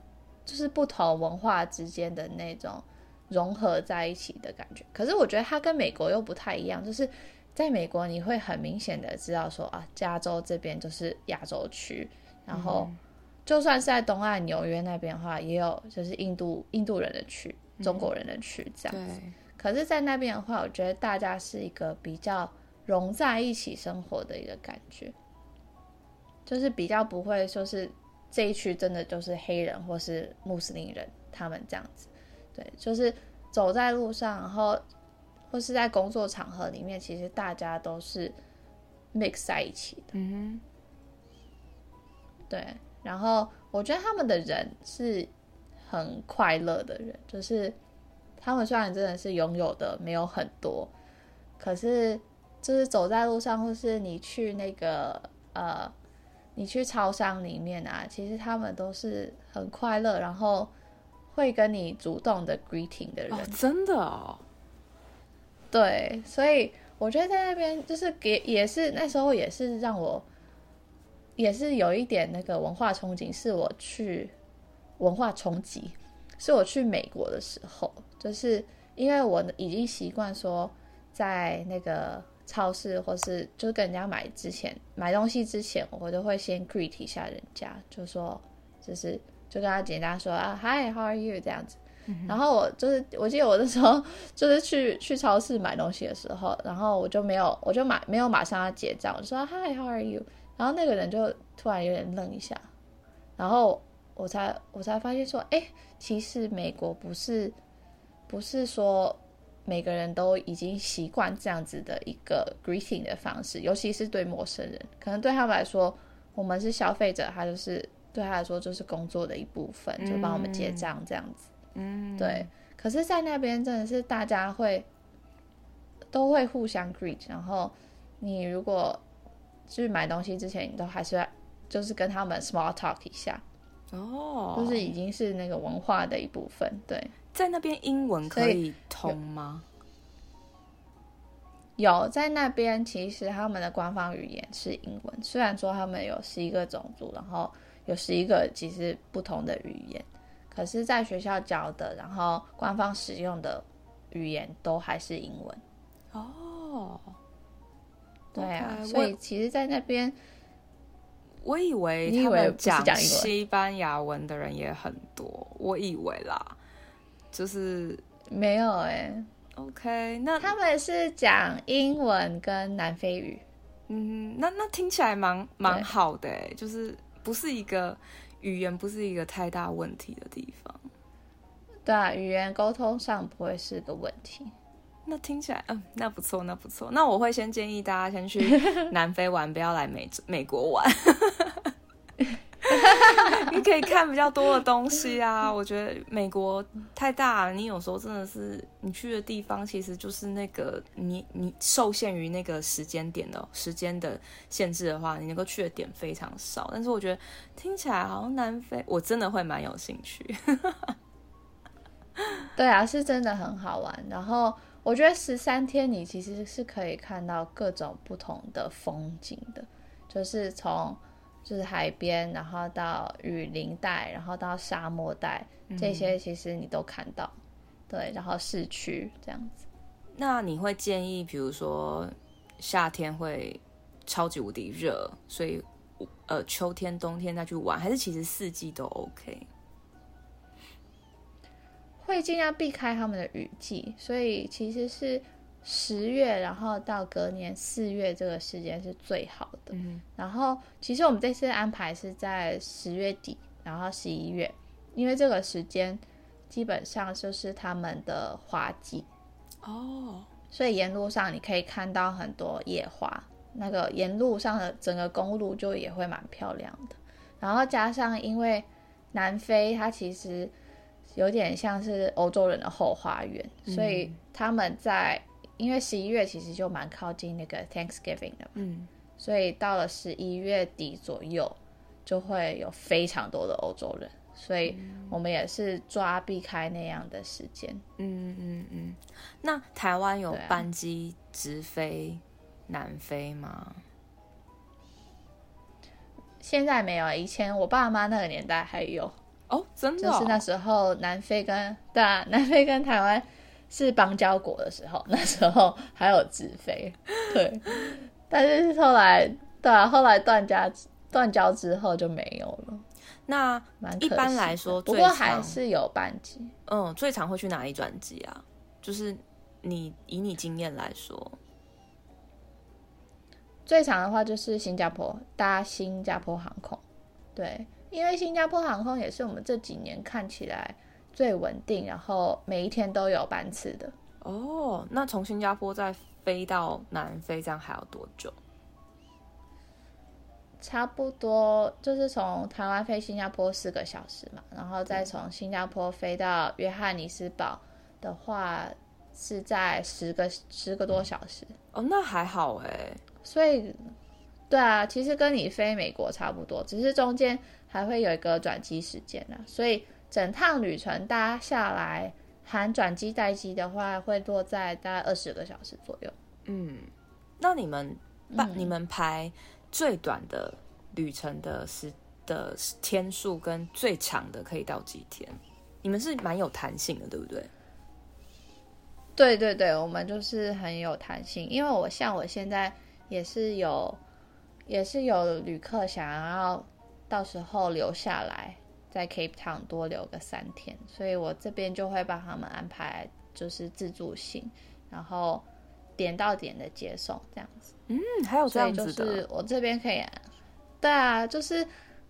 就是不同文化之间的那种融合在一起的感觉。可是我觉得它跟美国又不太一样，就是在美国你会很明显的知道说啊，加州这边就是亚洲区，然后。嗯就算是在东岸纽约那边的话，也有就是印度印度人的区、中国人的区这样子。嗯、可是，在那边的话，我觉得大家是一个比较融在一起生活的一个感觉，就是比较不会说是这一区真的就是黑人或是穆斯林人他们这样子。对，就是走在路上，然后或是在工作场合里面，其实大家都是 mix 在一起的。嗯，对。然后我觉得他们的人是很快乐的人，就是他们虽然真的是拥有的没有很多，可是就是走在路上，或是你去那个呃，你去超商里面啊，其实他们都是很快乐，然后会跟你主动的 greeting 的人。哦，真的哦。对，所以我觉得在那边就是给也是那时候也是让我。也是有一点那个文化憧憬，是我去文化冲击，是我去美国的时候，就是因为我已经习惯说，在那个超市或是就是跟人家买之前买东西之前，我都会先 greet 一下人家，就说就是就跟他简单说啊，Hi，How are you 这样子。嗯、然后我就是我记得我那时候 [LAUGHS] 就是去去超市买东西的时候，然后我就没有我就马没有马上要结账，我就说 Hi，How are you。然后那个人就突然有点愣一下，然后我才我才发现说，哎，其实美国不是不是说每个人都已经习惯这样子的一个 greeting 的方式，尤其是对陌生人，可能对他们来说，我们是消费者，他就是对他来说就是工作的一部分，就帮我们结账这样子。嗯，对。可是，在那边真的是大家会都会互相 greet，然后你如果。就是买东西之前，你都还是要就是跟他们 small talk 一下哦，就是已经是那个文化的一部分。对，在那边英文可以通吗？有，有在那边，其实他们的官方语言是英文。虽然说他们有十一个种族，然后有十一个其实不同的语言，可是在学校教的，然后官方使用的语言都还是英文。哦。对啊，所以其实，在那边，我以为他们讲西班牙文的人也很多，我以为啦，就是没有哎、欸。OK，那他们是讲英文跟南非语，嗯，那那听起来蛮蛮好的哎，就是不是一个语言，不是一个太大问题的地方。对啊，语言沟通上不会是个问题。那听起来，嗯，那不错，那不错。那我会先建议大家先去 [LAUGHS] 南非玩，不要来美美国玩。[LAUGHS] [LAUGHS] 你可以看比较多的东西啊。我觉得美国太大了，你有时候真的是你去的地方，其实就是那个你你受限于那个时间点的时间的限制的话，你能够去的点非常少。但是我觉得听起来好像南非，我真的会蛮有兴趣。[LAUGHS] 对啊，是真的很好玩。然后我觉得十三天你其实是可以看到各种不同的风景的，就是从就是海边，然后到雨林带，然后到沙漠带，这些其实你都看到。嗯、对，然后市区这样子。那你会建议，比如说夏天会超级无敌热，所以呃秋天、冬天再去玩，还是其实四季都 OK？会尽量避开他们的雨季，所以其实是十月，然后到隔年四月这个时间是最好的。嗯，然后其实我们这次安排是在十月底，然后十一月，因为这个时间基本上就是他们的花季哦，所以沿路上你可以看到很多野花，那个沿路上的整个公路就也会蛮漂亮的。然后加上因为南非它其实。有点像是欧洲人的后花园，嗯、所以他们在因为十一月其实就蛮靠近那个 Thanksgiving 的，嗯，所以到了十一月底左右就会有非常多的欧洲人，所以我们也是抓避开那样的时间。嗯嗯嗯。那台湾有班机直飞南非吗？啊、现在没有，以前我爸妈那个年代还有。哦，真的、哦，就是那时候南非跟对啊，南非跟台湾是邦交国的时候，[LAUGHS] 那时候还有直飞，对。但是后来，对啊，后来断交断交之后就没有了。那一般来说，不过还是有班机。嗯，最常会去哪里转机啊？就是你以你经验来说，最长的话就是新加坡，搭新加坡航空，对。因为新加坡航空也是我们这几年看起来最稳定，然后每一天都有班次的。哦，那从新加坡再飞到南非，这样还要多久？差不多就是从台湾飞新加坡四个小时嘛，然后再从新加坡飞到约翰尼斯堡的话，是在十个十个多小时。哦，那还好哎。所以，对啊，其实跟你飞美国差不多，只是中间。还会有一个转机时间呢，所以整趟旅程搭下来，含转机待机的话，会落在大概二十个小时左右。嗯，那你们办、嗯、你们排最短的旅程的时的天数跟最长的可以到几天？你们是蛮有弹性的，对不对？对对对，我们就是很有弹性，因为我像我现在也是有也是有旅客想要。到时候留下来，在 Cape Town 多留个三天，所以我这边就会帮他们安排，就是自助行，然后点到点的接送这样子。嗯，还有这样子的。就是我这边可以，对啊，就是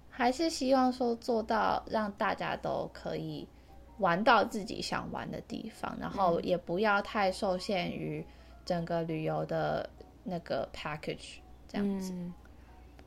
还是希望说做到让大家都可以玩到自己想玩的地方，然后也不要太受限于整个旅游的那个 package 这样子。嗯，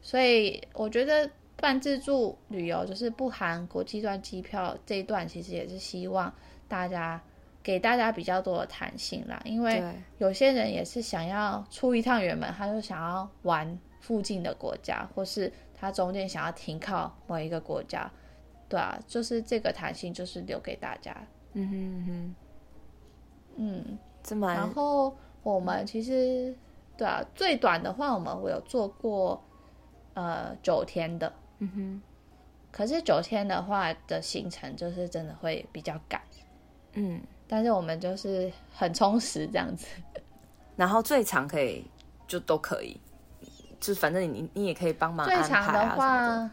所以我觉得。办自助旅游就是不含国际段机票这一段，其实也是希望大家给大家比较多的弹性啦。因为有些人也是想要出一趟远门，他就想要玩附近的国家，或是他中间想要停靠某一个国家，对啊，就是这个弹性就是留给大家。嗯哼嗯哼，嗯，这么然后我们其实对啊，最短的话我们会有做过呃九天的。嗯哼，可是九天的话的行程就是真的会比较赶，嗯，但是我们就是很充实这样子，然后最长可以就都可以，就反正你你也可以帮忙啊。最长的话，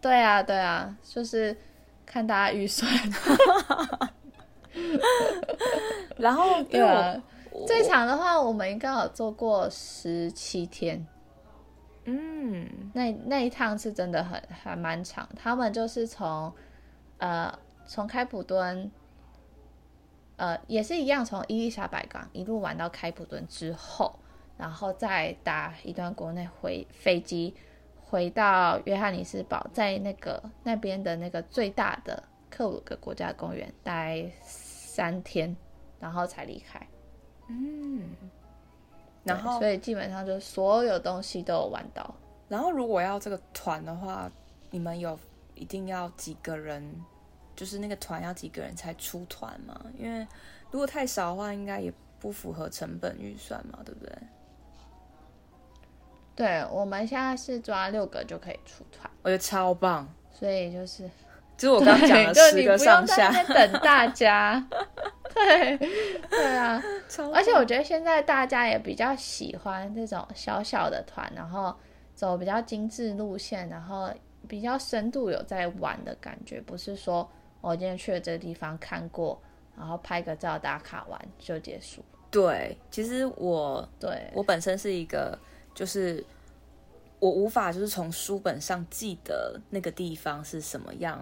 对啊对啊，就是看大家预算，[LAUGHS] 然后对啊，最长的话我们应该有做过十七天。嗯，那那一趟是真的很还蛮长，他们就是从，呃，从开普敦，呃，也是一样从伊丽莎白港一路玩到开普敦之后，然后再搭一段国内回飞机回到约翰尼斯堡，在那个那边的那个最大的克鲁格国家公园待三天，然后才离开。嗯，然后所以基本上就所有东西都有玩到。然后如果要这个团的话，你们有一定要几个人？就是那个团要几个人才出团嘛？因为如果太少的话，应该也不符合成本预算嘛，对不对？对，我们现在是抓六个就可以出团，我觉得超棒。所以就是，就是我刚刚讲的十个上下，就你不用在那等大家。对，[LAUGHS] 对啊，而且我觉得现在大家也比较喜欢这种小小的团，然后走比较精致路线，然后比较深度有在玩的感觉，不是说我今天去了这个地方看过，然后拍个照打卡完就结束。对，其实我对我本身是一个。就是我无法就是从书本上记得那个地方是什么样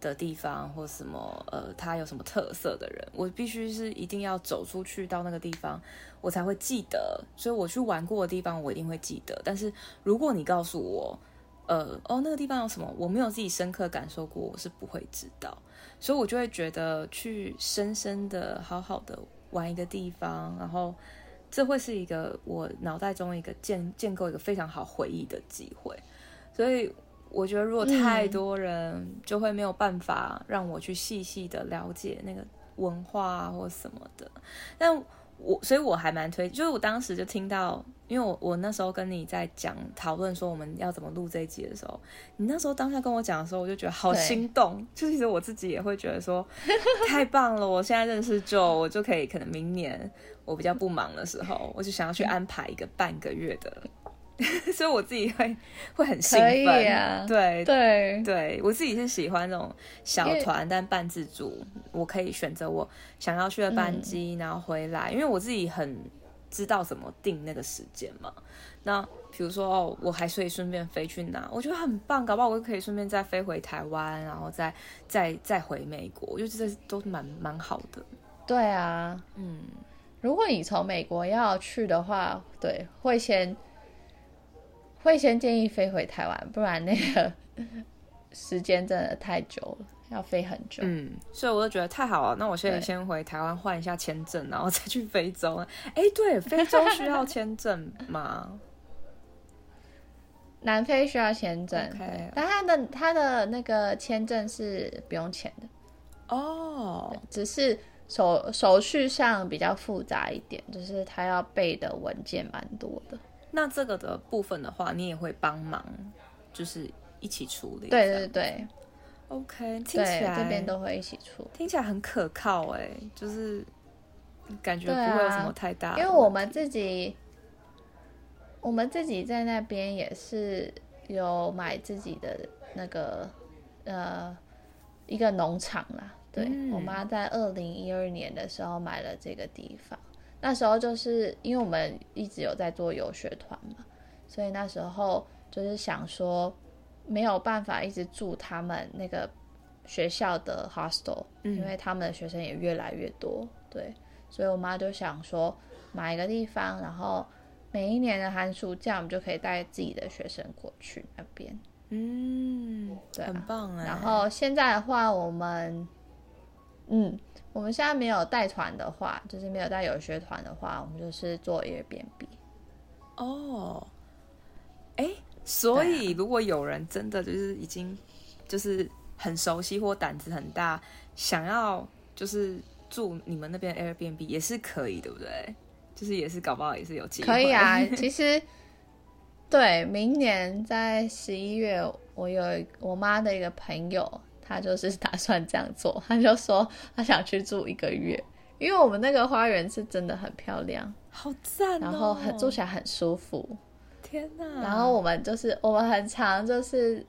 的地方，或什么呃，他有什么特色的人，我必须是一定要走出去到那个地方，我才会记得。所以我去玩过的地方，我一定会记得。但是如果你告诉我，呃，哦，那个地方有什么，我没有自己深刻感受过，我是不会知道。所以我就会觉得去深深的、好好的玩一个地方，然后。这会是一个我脑袋中一个建建构一个非常好回忆的机会，所以我觉得如果太多人，就会没有办法让我去细细的了解那个文化啊或什么的。但我所以我还蛮推，就是我当时就听到，因为我我那时候跟你在讲讨论说我们要怎么录这一集的时候，你那时候当下跟我讲的时候，我就觉得好心动，就其实我自己也会觉得说太棒了，我现在认识 Joe，我就可以可能明年。我比较不忙的时候，我就想要去安排一个半个月的，[LAUGHS] 所以我自己会会很兴奋。啊、对对对，我自己是喜欢那种小团但半自助，我可以选择我想要去的班机，然后回来，嗯、因为我自己很知道怎么定那个时间嘛。那比如说哦，我还可以顺便飞去哪，我觉得很棒，搞不好我就可以顺便再飞回台湾，然后再再再回美国，我觉得这都蛮蛮好的。对啊，嗯。如果你从美国要去的话，对，会先会先建议飞回台湾，不然那个时间真的太久了，要飞很久。嗯，所以我就觉得太好了，那我现在先回台湾换一下签证，然后再去非洲。[LAUGHS] 哎，对，非洲需要签证吗？[LAUGHS] 南非需要签证，Okay. 但他的他的那个签证是不用钱的哦，只是。手手续上比较复杂一点，就是他要备的文件蛮多的。那这个的部分的话，你也会帮忙，就是一起处理。对对对，OK，听起来这边都会一起出，听起来很可靠哎，就是感觉不会有什么太大的。因为我们自己，我们自己在那边也是有买自己的那个呃一个农场啦。对，嗯、我妈在二零一二年的时候买了这个地方，那时候就是因为我们一直有在做游学团嘛，所以那时候就是想说没有办法一直住他们那个学校的 hostel，嗯、因为他们的学生也越来越多，对，所以我妈就想说买一个地方，然后每一年的寒暑假我们就可以带自己的学生过去那边，嗯，对、啊，很棒啊。然后现在的话，我们嗯，我们现在没有带团的话，就是没有带游学团的话，我们就是做 Airbnb。哦，哎，所以如果有人真的就是已经就是很熟悉或胆子很大，想要就是住你们那边 Airbnb 也是可以，对不对？就是也是搞不好也是有机会。可以啊，[LAUGHS] 其实对，明年在十一月，我有我妈的一个朋友。他就是 [LAUGHS] 打算这样做，他就说他想去住一个月，因为我们那个花园是真的很漂亮，好赞哦，然后很住起来很舒服。天哪！然后我们就是我们很常就是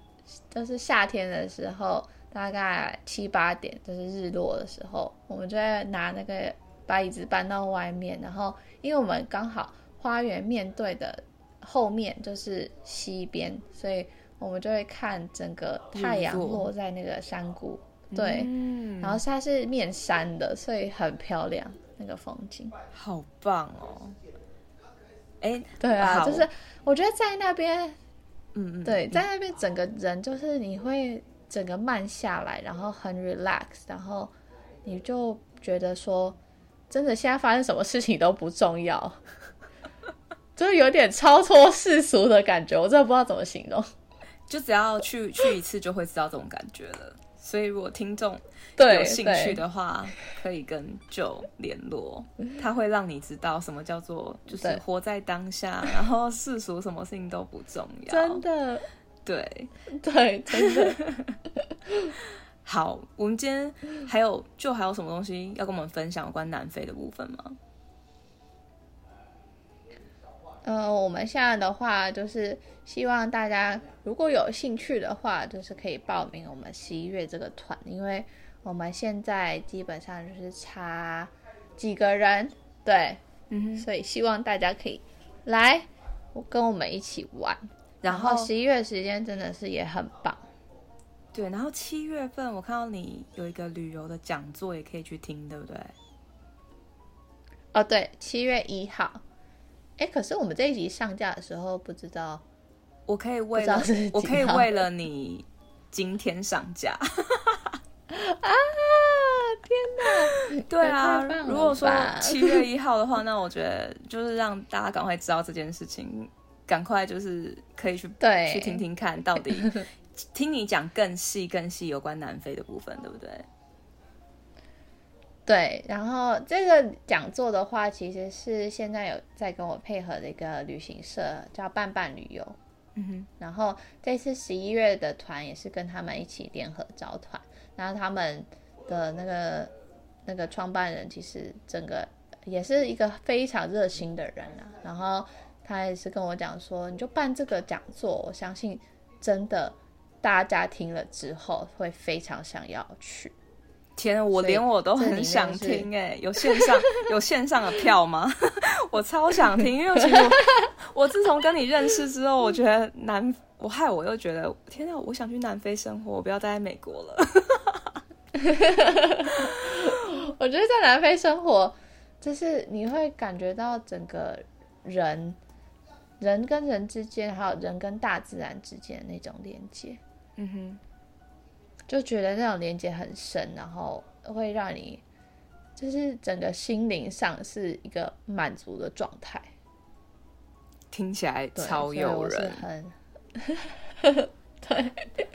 就是夏天的时候，大概七八点就是日落的时候，我们就会拿那个把椅子搬到外面，然后因为我们刚好花园面对的后面就是西边，所以。我们就会看整个太阳落在那个山谷，对，嗯、然后它是面山的，所以很漂亮那个风景，好棒哦！哎，对啊，就是我觉得在那边，嗯嗯，对，在那边整个人就是你会整个慢下来，然后很 relax，然后你就觉得说，真的现在发生什么事情都不重要，[LAUGHS] 就是有点超脱世俗的感觉，我真的不知道怎么形容。就只要去去一次就会知道这种感觉了。所以如果听众有兴趣的话，可以跟 Joe 联络，他会让你知道什么叫做就是活在当下，然后世俗什么事情都不重要。真的，对对，真的。[LAUGHS] 好，我们今天还有就还有什么东西要跟我们分享有关南非的部分吗？呃，我们现在的话就是希望大家如果有兴趣的话，就是可以报名我们十一月这个团，因为我们现在基本上就是差几个人，对，嗯哼，所以希望大家可以来，我跟我们一起玩。然后十一月时间真的是也很棒。对，然后七月份我看到你有一个旅游的讲座，也可以去听，对不对？哦，对，七月一号。哎，可是我们这一集上架的时候，不知道，我可以为了我可以为了你今天上架。[LAUGHS] 啊！天哪！[LAUGHS] 对啊，如果说七 [LAUGHS] 月一号的话，那我觉得就是让大家赶快知道这件事情，赶快就是可以去对去听听看到底。听你讲更细、更细有关南非的部分，对不对？对，然后这个讲座的话，其实是现在有在跟我配合的一个旅行社，叫伴伴旅游。嗯哼，然后这次十一月的团也是跟他们一起联合招团，然后他们的那个那个创办人其实整个也是一个非常热心的人啊。然后他也是跟我讲说，你就办这个讲座，我相信真的。大家听了之后会非常想要去。天，我连我都很想听哎！有线上有线上的票吗？[LAUGHS] 我超想听，因为其实我，我自从跟你认识之后，我觉得南我害我又觉得天哪，我想去南非生活，我不要待在美国了。[LAUGHS] 我觉得在南非生活，就是你会感觉到整个人人跟人之间，还有人跟大自然之间的那种连接。嗯哼，就觉得那种连接很深，然后会让你就是整个心灵上是一个满足的状态，听起来超诱人。很 [LAUGHS] 对，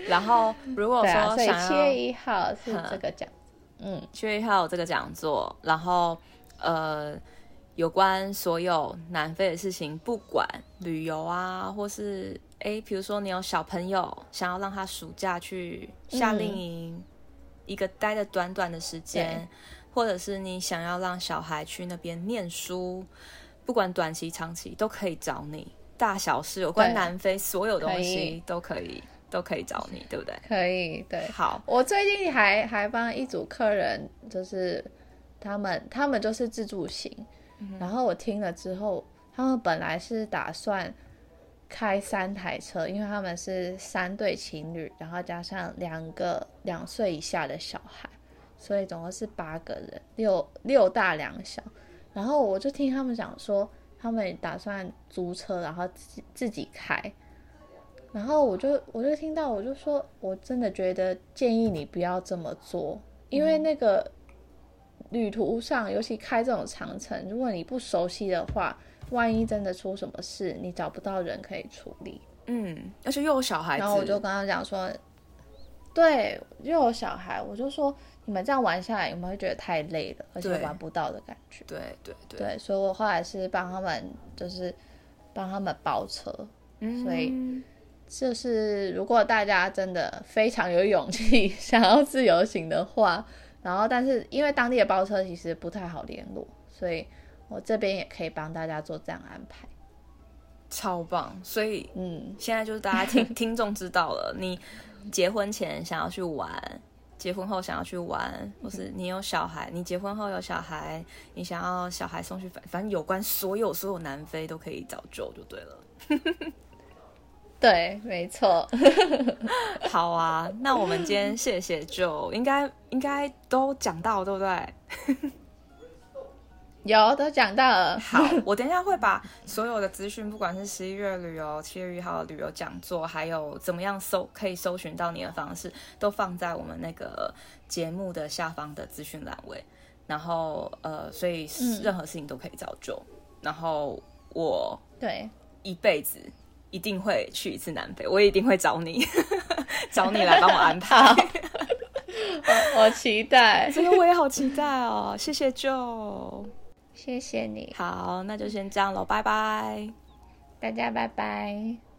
然后如果说想要，啊、七月一号是这个讲，嗯，七月一号有这个讲座，然后呃。有关所有南非的事情，不管旅游啊，或是诶，比如说你有小朋友想要让他暑假去夏令营，嗯、一个待的短短的时间，或者是你想要让小孩去那边念书，不管短期长期都可以找你，大小事有关南非所有东西都可以都可以找你，对不对？可以，对。好，我最近还还帮一组客人，就是他们他们就是自助行。然后我听了之后，他们本来是打算开三台车，因为他们是三对情侣，然后加上两个两岁以下的小孩，所以总共是八个人，六六大两小。然后我就听他们讲说，他们打算租车，然后自己自己开。然后我就我就听到，我就说，我真的觉得建议你不要这么做，因为那个。旅途上，尤其开这种长程，如果你不熟悉的话，万一真的出什么事，你找不到人可以处理。嗯，而且又有小孩子，然后我就跟他讲说，对，又有小孩，我就说你们这样玩下来，有没有会觉得太累了，而且玩不到的感觉？对对对，对，所以我后来是帮他们，就是帮他们包车。嗯，所以就是如果大家真的非常有勇气 [LAUGHS] 想要自由行的话。然后，但是因为当地的包车其实不太好联络，所以我这边也可以帮大家做这样安排，超棒。所以，嗯，现在就是大家听 [LAUGHS] 听众知道了，你结婚前想要去玩，结婚后想要去玩，或是你有小孩，你结婚后有小孩，你想要小孩送去反，反正有关所有所有南非都可以找 Joe 就对了。[LAUGHS] 对，没错。[LAUGHS] 好啊，那我们今天谢谢 Joe，应该应该都讲到，对不对？有都讲到了。好，我等一下会把所有的资讯，不管是十一月旅游、七月一号的旅游讲座，还有怎么样搜可以搜寻到你的方式，都放在我们那个节目的下方的资讯栏位。然后呃，所以任何事情都可以找 Jo、嗯。然后我对一辈子一定会去一次南非，我也一定会找你，[LAUGHS] 找你来帮我安排。我，我期待，[LAUGHS] 这个我也好期待哦！谢谢 Jo，谢谢你。好，那就先这样喽，拜拜，大家拜拜。